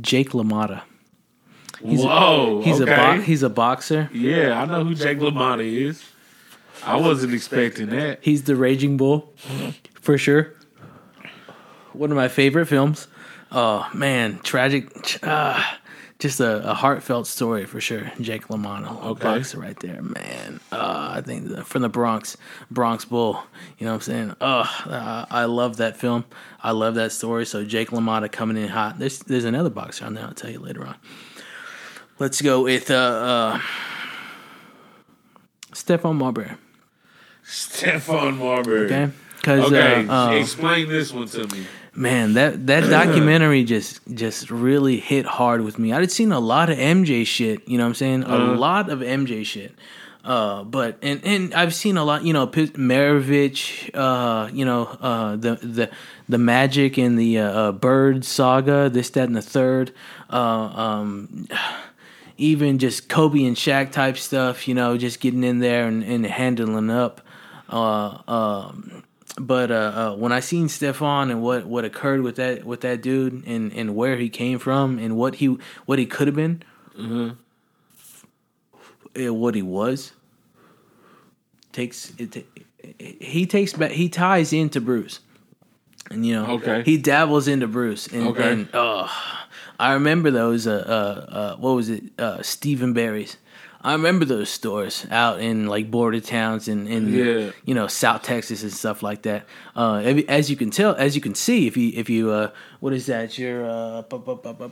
Jake LaMotta. He's Whoa. A, he's okay. a bo- he's a boxer. yeah, I know who Jake LaMotta is. I wasn't expecting that. He's the Raging Bull, for sure. One of my favorite films. Oh man, tragic. Uh, just a, a heartfelt story for sure. Jake LaMotta, Okay. boxer right there, man. Uh, I think the, from the Bronx, Bronx Bull. You know what I'm saying? Oh, uh, I love that film. I love that story. So Jake LaMotta coming in hot. There's there's another boxer on there. I'll tell you later on. Let's go with uh, uh, Stephon Marbury. Stephon Marbury. Okay. Because Okay, uh, uh, explain this one to me. Man, that that [CLEARS THROAT] documentary just just really hit hard with me. I'd seen a lot of MJ shit, you know what I'm saying? A Uh-huh. lot of MJ shit. Uh, but and and I've seen a lot, you know, P- Maravich, uh, you know, uh, the the the magic and the uh, uh, bird saga, this, that, and the third. Uh, um, [SIGHS] even just Kobe and Shaq type stuff, you know, just getting in there and, and handling up. Uh, um, but uh, uh, when I seen Stephon and what, what occurred with that with that dude and, and where he came from and what he what he could have been, uh, what he was, takes it. He takes back. He ties into Bruce, and you know, Okay. he dabbles into Bruce, and, Okay. and oh, I remember those. Uh, uh, uh, what was it? Uh, Steve & Barry's. I remember those stores out in like border towns and in, Yeah. you know South Texas and stuff like that. Uh, as- you can tell, as you can see, if you if you uh, what is that? Your uh, bu- bu- bu-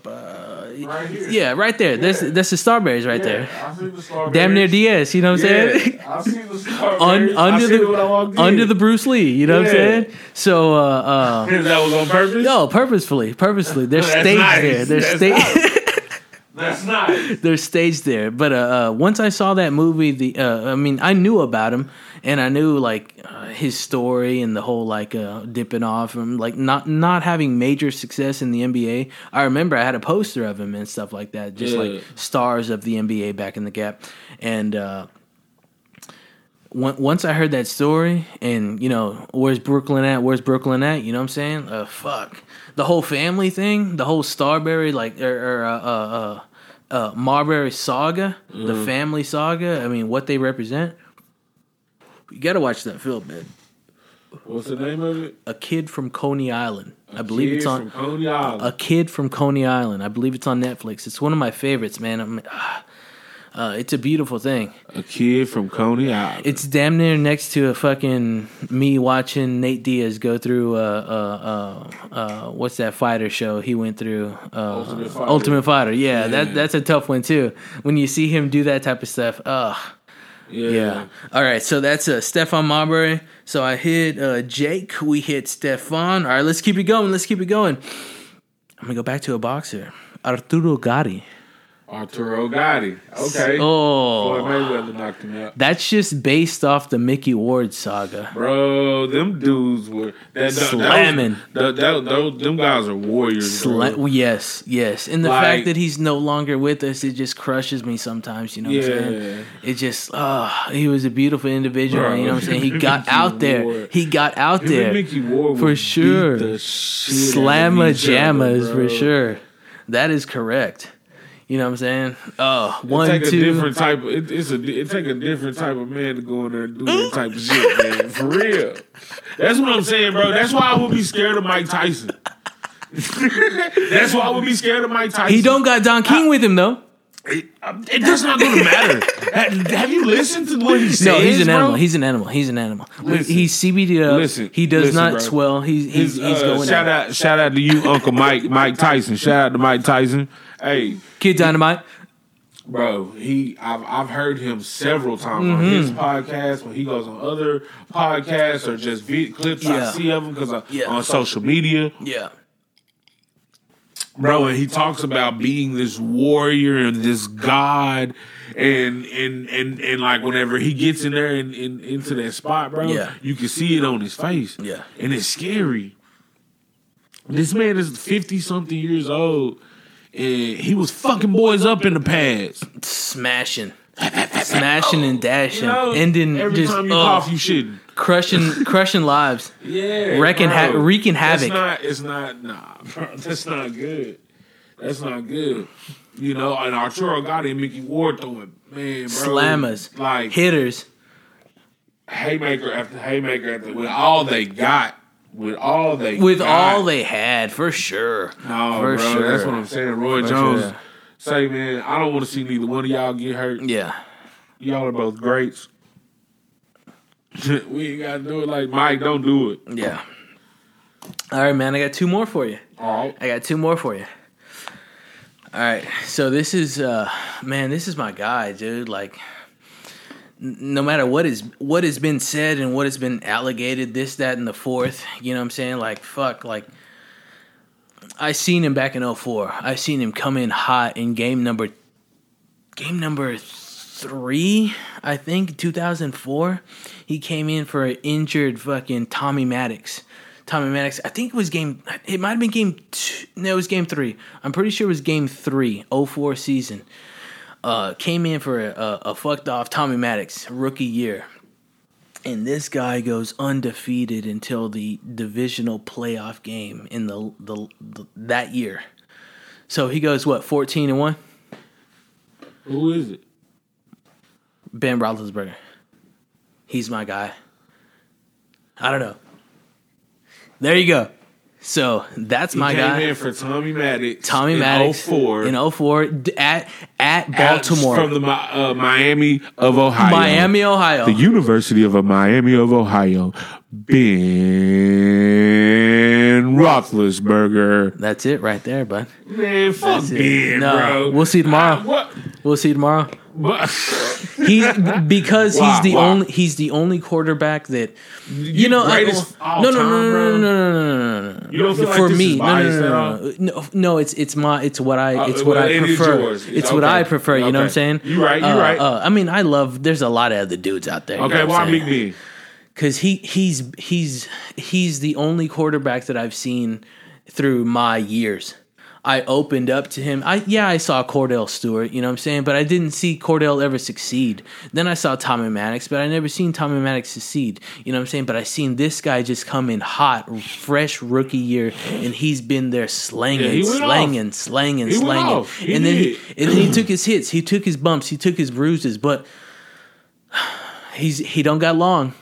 Right here. yeah, right there. That's that's the Starburys right there. I see the strawberries. Damn near DS. You know what I'm saying? Yeah, I see the strawberries. [LAUGHS] Un, under seen when I the under the Bruce Lee. You know what I'm saying? So uh, [LAUGHS] uh, that was on purpose. no, purposefully, purposefully, they're [LAUGHS] That's staged nice. there. They're staged. nice. That's nice. [LAUGHS] they're staged there. But uh, uh, once I saw that movie, the uh, I mean, I knew about him, and I knew like uh, his story and the whole like uh, dipping off and like not not having major success in the NBA. I remember I had a poster of him and stuff like that, just Yeah. like stars of the NBA back in the gap, and. uh on- once I heard that story, and you know, where's Brooklyn at? Where's Brooklyn at? You know what I'm saying? Uh, fuck the whole family thing, the whole Starbury like or, or uh, uh, uh, uh, Marbury saga, the family saga. I mean, what they represent. You got to watch that film, man. What's the name of it? A kid from Coney Island. I believe Kid it's on. from Coney Island. A kid from Coney Island. I believe it's on Netflix. It's one of my favorites, man. I'm, ah, uh, it's a beautiful thing. A kid from Coney Island. It's damn near next to a fucking me watching Nate Diaz go through uh uh uh, uh what's that fighter show he went through uh Ultimate Fighter. Ultimate Fighter. Yeah, Yeah. that that's a tough one too. When you see him do that type of stuff, ugh. yeah. Yeah. All right, so that's uh, Stephon Marbury. So I hit uh, Jake. We hit Stephon. All right, let's keep it going. Let's keep it going. I'm gonna go back to a boxer, Arturo Gatti. Arturo Gatti. Okay. Floyd Oh, Mayweather knocked him out. that's just based off the Micky Ward saga. Bro, them dudes were that, Slamming. That, that, that, them guys are warriors. bro. Yes, yes, and the Like- fact that he's no longer with us, it just crushes me sometimes. You know what I'm saying? Yeah. It just, ah, he was a beautiful individual. Bro, you know what I'm saying? He [LAUGHS] got out there. Ward. He got out there. Micky Ward For sure. Beat the shit Slamma out of each other, jammas for sure. That is correct. You know what I'm saying? Oh, It one, take a different type. Of, it, it's a. It take a different type of man to go in there and do that type of shit, man. For real. That's what I'm saying, bro. That's why I would be scared of Mike Tyson. [LAUGHS] That's why I would be scared of Mike Tyson. He don't got Don King with him though. It, it does not going to matter. have, have you listened to what he says? No, he's an bro? animal. He's an animal. He's an animal. Listen. he's CBD up. Listen. he does Listen, not bro. swell. He's he's, His, he's uh, going shout out. out, shout out to you, Uncle Mike, Mike Tyson. Shout out to Mike Tyson. Hey, Kid Dynamite. bro, he I've I've heard him several times on his Mm-hmm. podcast when he goes on other podcasts or just vid- clips I Yeah. see of him because Yeah. on social media, Yeah. bro, and he talks about being this warrior and this god. And, and and and like whenever he gets in there and, and into that spot, bro, Yeah. you can see it on his face. Yeah. and it's scary. This man is fifty something years old, and he was fucking boys up in the past. Smashing. [LAUGHS] Smashing and dashing. You know, Ending every just time you oh, cough, you shouldn't. crushing [LAUGHS] crushing lives. Yeah, Wrecking ha- wreaking havoc. Not. It's not. Nah, bro, [LAUGHS] that's not good. That's not good. You know, and Arturo got and Micky Ward throwing man, bro, Slammers. like Hitters. haymaker after haymaker after with all they got, with all they With got. all they had, for sure. No, for bro, sure. that's what I'm saying. Roy For Jones sure. say, man, I don't want to see neither one of y'all get hurt. Yeah. Y'all are both greats. [LAUGHS] we ain't gotta do it like Mike. Don't do it. Yeah. All right, man. I got two more for you. All right. I got two more for you. All right. So this is uh man, this is my guy, dude. Like n- no matter what is what has been said and what has been allegated, this, that, and the fourth, you know what I'm saying? Like fuck, like I seen him back in 04. I seen him come in hot in game number game number three, I think, 2004. He came in for an injured fucking Tommy Maddox. Tommy Maddox, I think it was game, it might have been game two. No, it was game three. I'm pretty sure it was game three, 04 season. Uh, came in for a, a, a fucked off Tommy Maddox rookie year. And this guy goes undefeated until the divisional playoff game in the, the, the that year. So he goes what, 14 and 1? Who is it? Ben Roethlisberger. He's my guy. I don't know. There you go. So that's He my guy. in for Tommy Maddox. Tommy in Maddox 04. in 04 at at Baltimore, from the uh, Miami of Ohio, Miami, Ohio. the University of uh, Miami of Ohio. Ben Roethlisberger. that's it right there, bud. Man, fuck. Ben, No, bro. we'll see tomorrow. What? We'll see tomorrow. [LAUGHS] He's because he's the only he's the only quarterback that you know. I- no, no, no, no, no, no, no, no, no, no. You don't feel for me, no, no, no, no, no, no, no. It's it's my it's what I Uh, it's what well, I prefer. yours. It's what I prefer. You know what I'm saying? You right, you Uh, right. Uh, I mean, I love. There's a lot of other dudes out there. you Okay, know why Big saying? Because he he's he's he's the only quarterback that I've seen through my years. I opened up to him. I yeah, I saw Kordell Stewart, you know what I'm saying, but I didn't see Kordell ever succeed. Then I saw Tommy Maddox, but I never seen Tommy Maddox succeed. You know what I'm saying? But I seen this guy just come in hot, fresh rookie year, and he's been there slanging, Yeah, he went slanging, slanging, He slanging, off. And then he, and then he took his hits, he took his bumps, he took his bruises, but [SIGHS] he's he don't got long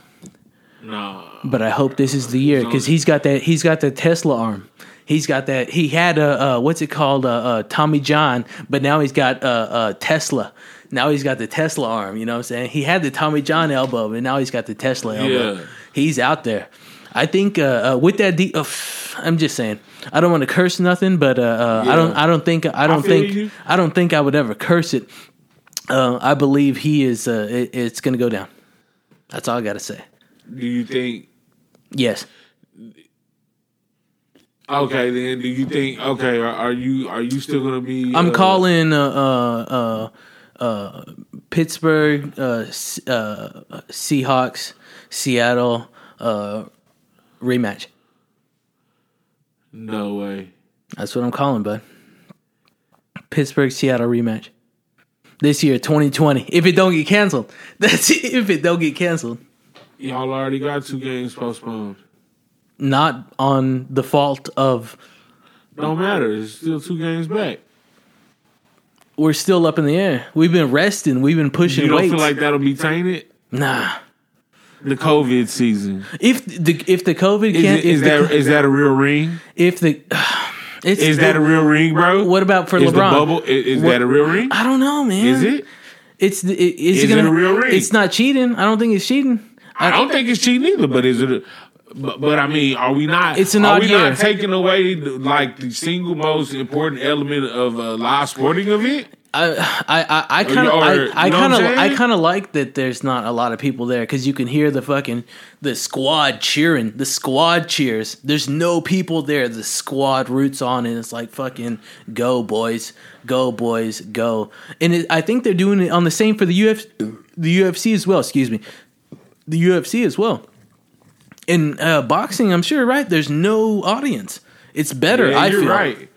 No. but I hope this is the year because he's got that he's got the Tesla arm. He's got that. He had a uh, what's it called? Uh, uh, Tommy John, but now he's got uh, Tesla. Now he's got the Tesla arm. You know what I'm saying? He had the Tommy John elbow, and now he's got the Tesla elbow. Yeah. He's out there. I think uh, uh, with that. De- uh, I'm just saying. I don't want to curse nothing, but uh, uh, I don't. I don't think. I don't feel think. you. I don't think I would ever curse it. Uh, I believe he is. Uh, it, it's going to go down. That's all I got to say. Do you think? Yes. Okay, then. Do you think? Okay, are, are you are you still gonna be? I'm uh, calling uh, uh, uh, uh, Pittsburgh, uh, uh, Seahawks, Seattle uh, rematch. No way. That's what I'm calling, bud. Pittsburgh, Seattle rematch. This year, 2020. If it don't get canceled, [LAUGHS] that's it. If it don't get canceled, Y'all already got two games postponed. Not on the fault of Don't matter. It's still two games back. we're still up in the air. We've been resting. We've been pushing You don't weights. feel like that'll be tainted? nah. The COVID season. If the if the COVID Is, can't it, is if the, that is that a real ring? if the [SIGHS] it's Is that a real ring, bro? What about for is LeBron? The bubble, is, is that a real ring? I don't know, man. Is it? It's it, is, Is it it gonna a real ring? It's not cheating. I don't think it's cheating. I don't think it's cheating either, but is it? A, but, but I mean, are we not? It's an are we year. not taking away the, like the single most important element of a live sporting event? I I I- I kind of I, you I know kind of I'm I kind of like that. There's not a lot of people there because you can hear the fucking the squad cheering, the squad cheers. There's no people there. The squad roots on, and it's like fucking go boys, go boys, go. And it, I think they're doing it on the same for the UFC, the UFC as well. Excuse me, the UFC as well. In uh, boxing, I'm sure right. There's no audience. It's better. Yeah, I you're feel right.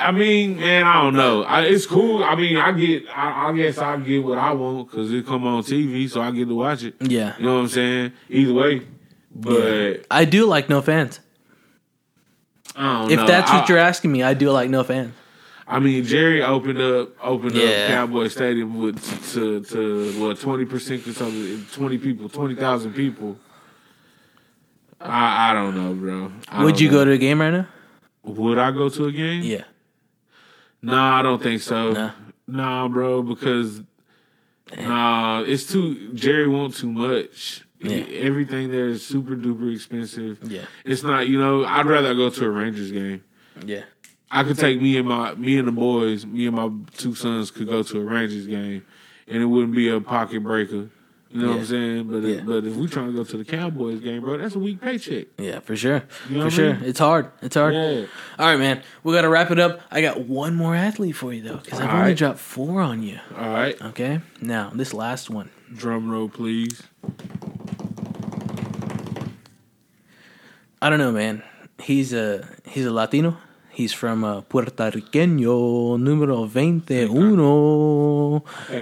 I mean, man, I don't know. I, it's cool. I mean, I get. I, I guess I get what I want because it come on TV, so I get to watch it. Yeah, You know what I'm saying? Either way, but I do like no fans. I don't If know. that's what I, you're asking me, I do like no fans. I mean, Jerry opened up opened Yeah. up Cowboy Stadium with to to what twenty percent or something, twenty people, twenty thousand people. I I don't know, bro. I Would you know. go to a game right now? Would I go to a game? Yeah. Nah, I don't think so. Nah. Nah, bro, because nah, it's too Jerry wants too much. Yeah. Everything there is super duper expensive. Yeah. It's not, you know, I'd rather go to a Rangers game. Yeah. I could take me and my me and the boys, me and my two sons could go to a Rangers game and it wouldn't be a pocket breaker. You know what I'm saying? But Yeah. but if we trying to go to the Cowboys game, bro, that's a week paycheck. Yeah, for sure. You know for I sure. mean? It's hard. It's hard. Yeah. All right, man. We got to wrap it up. I got one more athlete for you, though, because I've All only dropped four on you. All right. Okay? Now, this last one. Drum roll, please. I don't know, man. He's a he's a Latino. He's from uh, Puertorriqueño, número 21, think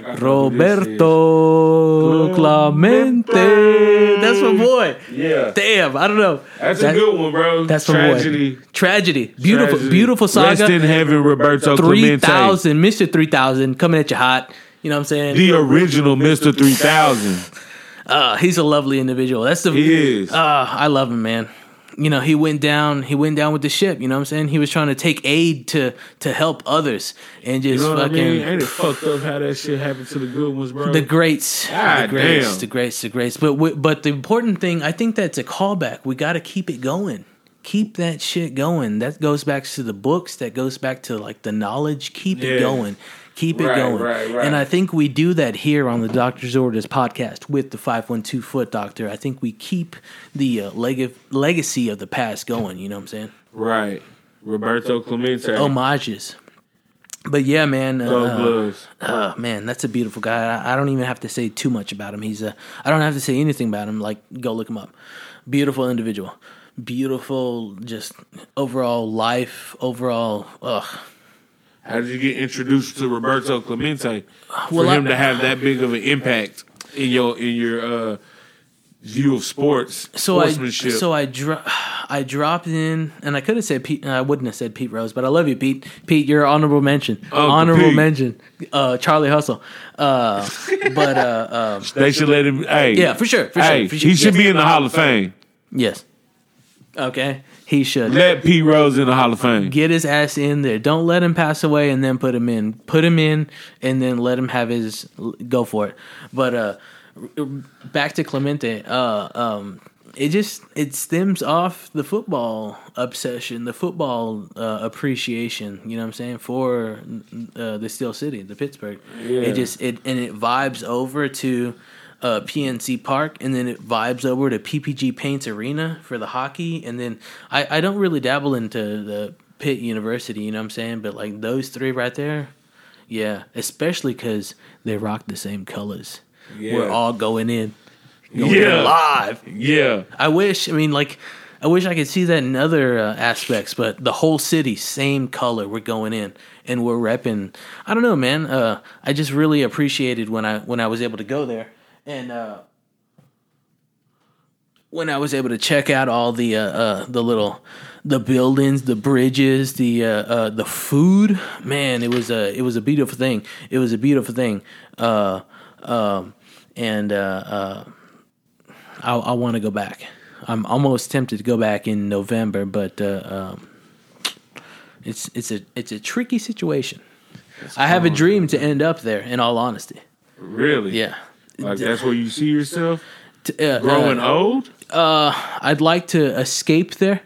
I know who this is. Roberto Clemente. That's my boy. Yeah. Damn, I don't know. That's That- a good one, bro. That's my Tragedy. boy. Tragedy. Beautiful, Tragedy. beautiful Rest in heaven, Roberto Clemente. 3000, Mr. 3000, coming at you hot. You know what I'm saying? The original Mr. 3000. Uh, he's a lovely individual. That's the He is. Uh, I love him, man. You know, he went down. He went down with the ship. You know what I'm saying? He was trying to take aid to to help others and You just know what I fucking mean? Ain't it fucked up how that shit happened to the good ones, bro? the greats, the God greats, damn. the greats, the greats. But but the important thing, I think that's a callback. We got to keep it going. Keep that shit going. That goes back to the books. That goes back to like the knowledge. Keep it going. Keep it Right, going. right, right. And I think we do that here on the Doctor's Orders podcast with the 512 Foot Doctor. I think we keep the uh, leg- legacy of the past going. You know what I'm saying? right. Roberto Clemente. Homages. But yeah, man. Go Uh, Blues. Oh man, that's a beautiful guy. I, I don't even have to say too much about him. He's a. I don't have to say anything about him. Like, go look him up. Beautiful individual. Beautiful, just overall life. Overall, ugh. How did you get introduced to Roberto Clemente for Well, I- him to have that big of an impact in your in your uh, view of sports So I sportsmanship? so I dro- I dropped in, and I could have said Pete. I wouldn't have said Pete Rose, but I love you, Pete. Pete, you're honorable mention. Uncle honorable Pete. mention. Uh, Charlie Hustle. Uh, but uh, um, they should let him. Hey, yeah, for sure, for hey, sure, for sure. he should Yes. be in the Hall of Fame. yes. Okay, he should. Let Pete Rose in the Hall of Fame. get his ass in there. Don't let him pass away and then put him in. Put him in and then let him have his go for it. But uh back to Clemente. Uh um it just it stems off the football obsession, the football uh, appreciation, you know what I'm saying, for uh, the Steel City, the Pittsburgh. Yeah. It just it and it vibes over to uh, PNC Park, and then it vibes over to PPG Paints Arena for the hockey, and then I, I don't really dabble into the Pitt University, you know what I'm saying? But like those three right there, yeah, especially because they rock the same colors. We're all going in, going Yeah. in live. Yeah, I wish. I mean, like, I wish I could see that in other uh, aspects, but the whole city, same color. We're going in and we're repping. I don't know, man. Uh, I just really appreciated when I when I was able to go there and uh, when I was able to check out all the uh, uh, the little the buildings, the bridges, the uh, uh, the food. Man, it was a it was a beautiful thing. It was a beautiful thing. Uh, um, and uh, uh, I, I want to go back. I'm almost tempted to go back in November, but uh, um, it's it's a it's a tricky situation. I have a dream to end up there. In all honesty, really. yeah. Like that's where you see yourself T- uh, growing uh, old. I'd like to escape there,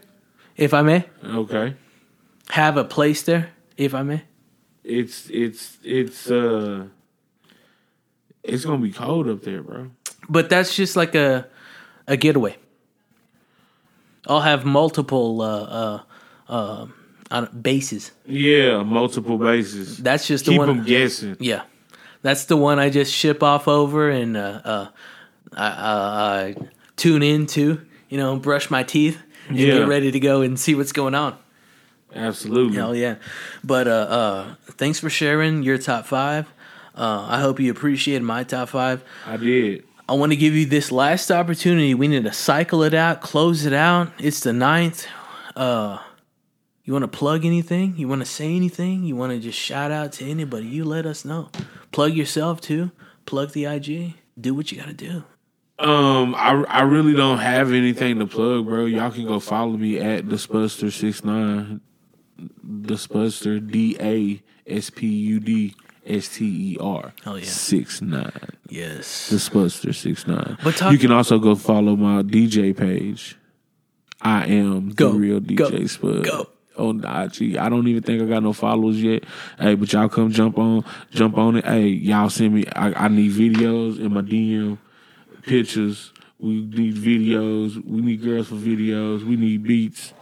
if I may. Okay, Have a place there, if I may. it's it's it's uh it's gonna be cold up there, bro. But that's just like a a getaway. I'll have multiple uh, uh, uh, bases. Yeah, multiple bases. That's just the Keep one. them guessing. Yeah, that's the one I just ship off over and uh, uh, I, I, I tune into. You know, brush my teeth and Yeah. get ready to go and see what's going on. Absolutely. Hell yeah! But uh, uh, thanks for sharing your top five. Uh, I hope you appreciated my top five. I did. I want to give you this last opportunity. We need to cycle it out, close it out. It's the ninth. Uh, you want to plug anything? You want to say anything? You want to just shout out to anybody? You let us know. Plug yourself too. Plug the IG. Do what you got to do. Um, I I really don't have anything to plug, bro. Y'all can go follow me at the Spudster six nine, the Spudster D A S P U D S T E R. Oh, yeah. six nine. The Yes. Spudster six nine. But talk- you can also go follow my DJ page. I am Go, the real go, DJ Spud. go. Oh, on IG, I don't even think I got no followers yet. Hey, but y'all come jump on, jump on it. Hey, y'all send me. I, I need videos in my DM, pictures. We need videos. We need girls for videos. We need beats.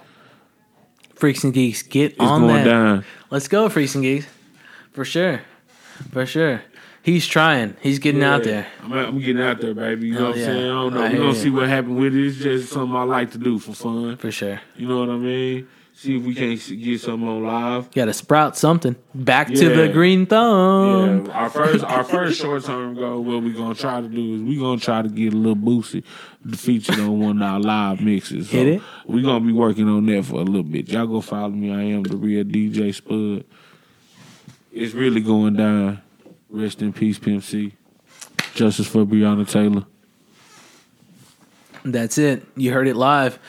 Freaks and geeks, get It's on going that. down. Let's go, freaks and geeks. For sure. For sure. He's trying. He's getting out there. I'm, I'm getting out there, baby. You oh, know Hell what I'm yeah. saying? I don't know. We're hear gonna see what happens with it. It's just something I like to do for fun. For sure. You know what I mean? See if we can't get something on live. Got to sprout something. Back to the green thumb. Yeah, our first our first short term goal, what we gonna try to do is we gonna try to get a little boosted featured on one of our live mixes. So Hit it. We gonna be working on that for a little bit. Y'all go follow me. I am the real DJ Spud. It's really going down. Rest in peace, Pimp C. Justice for Breonna Taylor. That's it. You heard it live.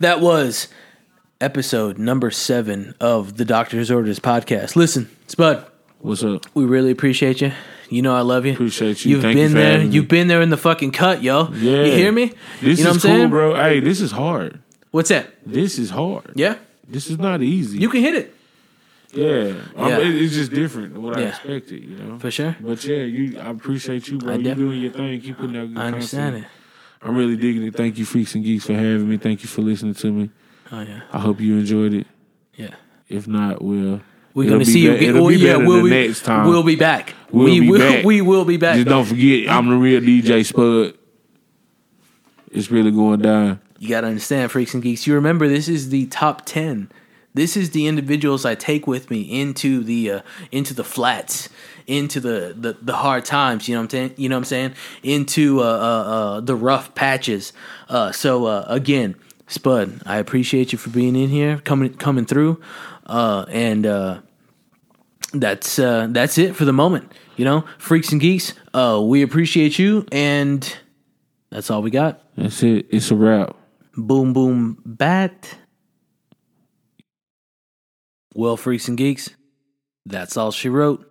That was episode number seven of the Doctor's Orders podcast. Listen, Spud, What's up? we really appreciate you. You know I love you. Appreciate you. You've Thank you been for there. You've been there in the fucking cut, yo. Yeah. You hear me? This you know is what I'm cool, saying? bro. Hey, this is hard. What's that? This is hard. Yeah? This is not easy. You can hit it. Yeah, Yeah. it- it's just different than what I Yeah. expected, you know. For sure. But yeah, you, I appreciate you, bro. I You doing your thing. Keep putting out good I understand content. it. I'm really digging it. Thank you, freaks and geeks, for having me. Thank you for listening to me. Oh, yeah. I hope you enjoyed it. Yeah. If not, we'll. We're gonna be see you. be- it'll oh, be yeah, we'll be, next time. We'll be back. We'll we be will. back. [LAUGHS] We will be back. Just don't forget, I'm the real DJ Spud. It's really going down. You got to understand, freaks and geeks. You remember this is the top ten. This is the individuals I take with me into the uh, into the flats, into the, the the hard times. You know what I'm saying? You know what I'm saying? Into uh, uh, uh, the rough patches. Uh, so uh, again, Spud, I appreciate you for being in here, coming coming through, uh, and uh, that's uh, that's it for the moment. You know, freaks and geeks. Uh, we appreciate you, and that's all we got. That's it. It's a wrap. Boom Boom Bat. Well, freaks and geeks, that's all she wrote.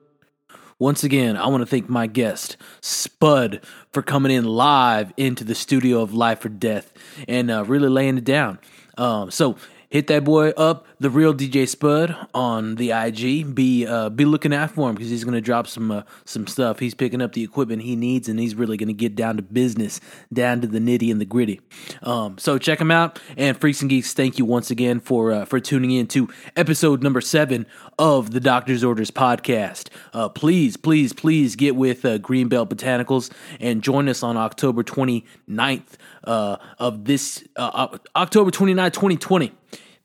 Once again, I want to thank my guest, Spud, for coming in live into the studio of Life or Death and uh, really laying it down. Um, so hit that boy up, the real DJ Spud, on the IG. Be uh, be looking out for him because he's gonna drop some uh, some stuff. He's picking up the equipment he needs, and he's really gonna get down to business, down to the nitty and the gritty. Um, so check him out. And Freaks and Geeks, thank you once again for uh, for tuning in to episode number seven of the Doctor's Orders podcast. Uh, please, please, please get with uh, Greenbelt Botanicals and join us on October 29th uh, of this uh, October 29, 2020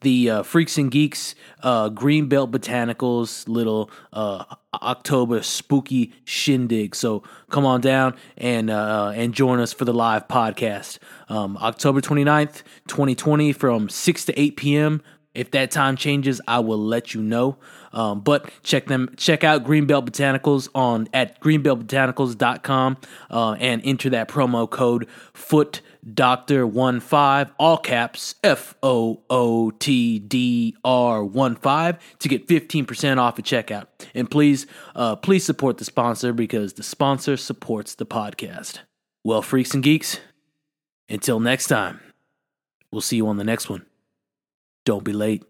the uh, Freaks and Geeks uh, Greenbelt Botanicals little uh, October spooky shindig. So come on down and uh, and join us for the live podcast. Um, October 29th, 2020 from 6 to 8 p.m. If that time changes, I will let you know. Um, but check them check out Greenbelt Botanicals on at greenbeltbotanicals.com uh, and enter that promo code foot doctor one five all caps F O O T D R one five to get fifteen percent off at checkout. And please, uh, please support the sponsor because the sponsor supports the podcast. Well, freaks and geeks, until next time, we'll see you on the next one. Don't be late.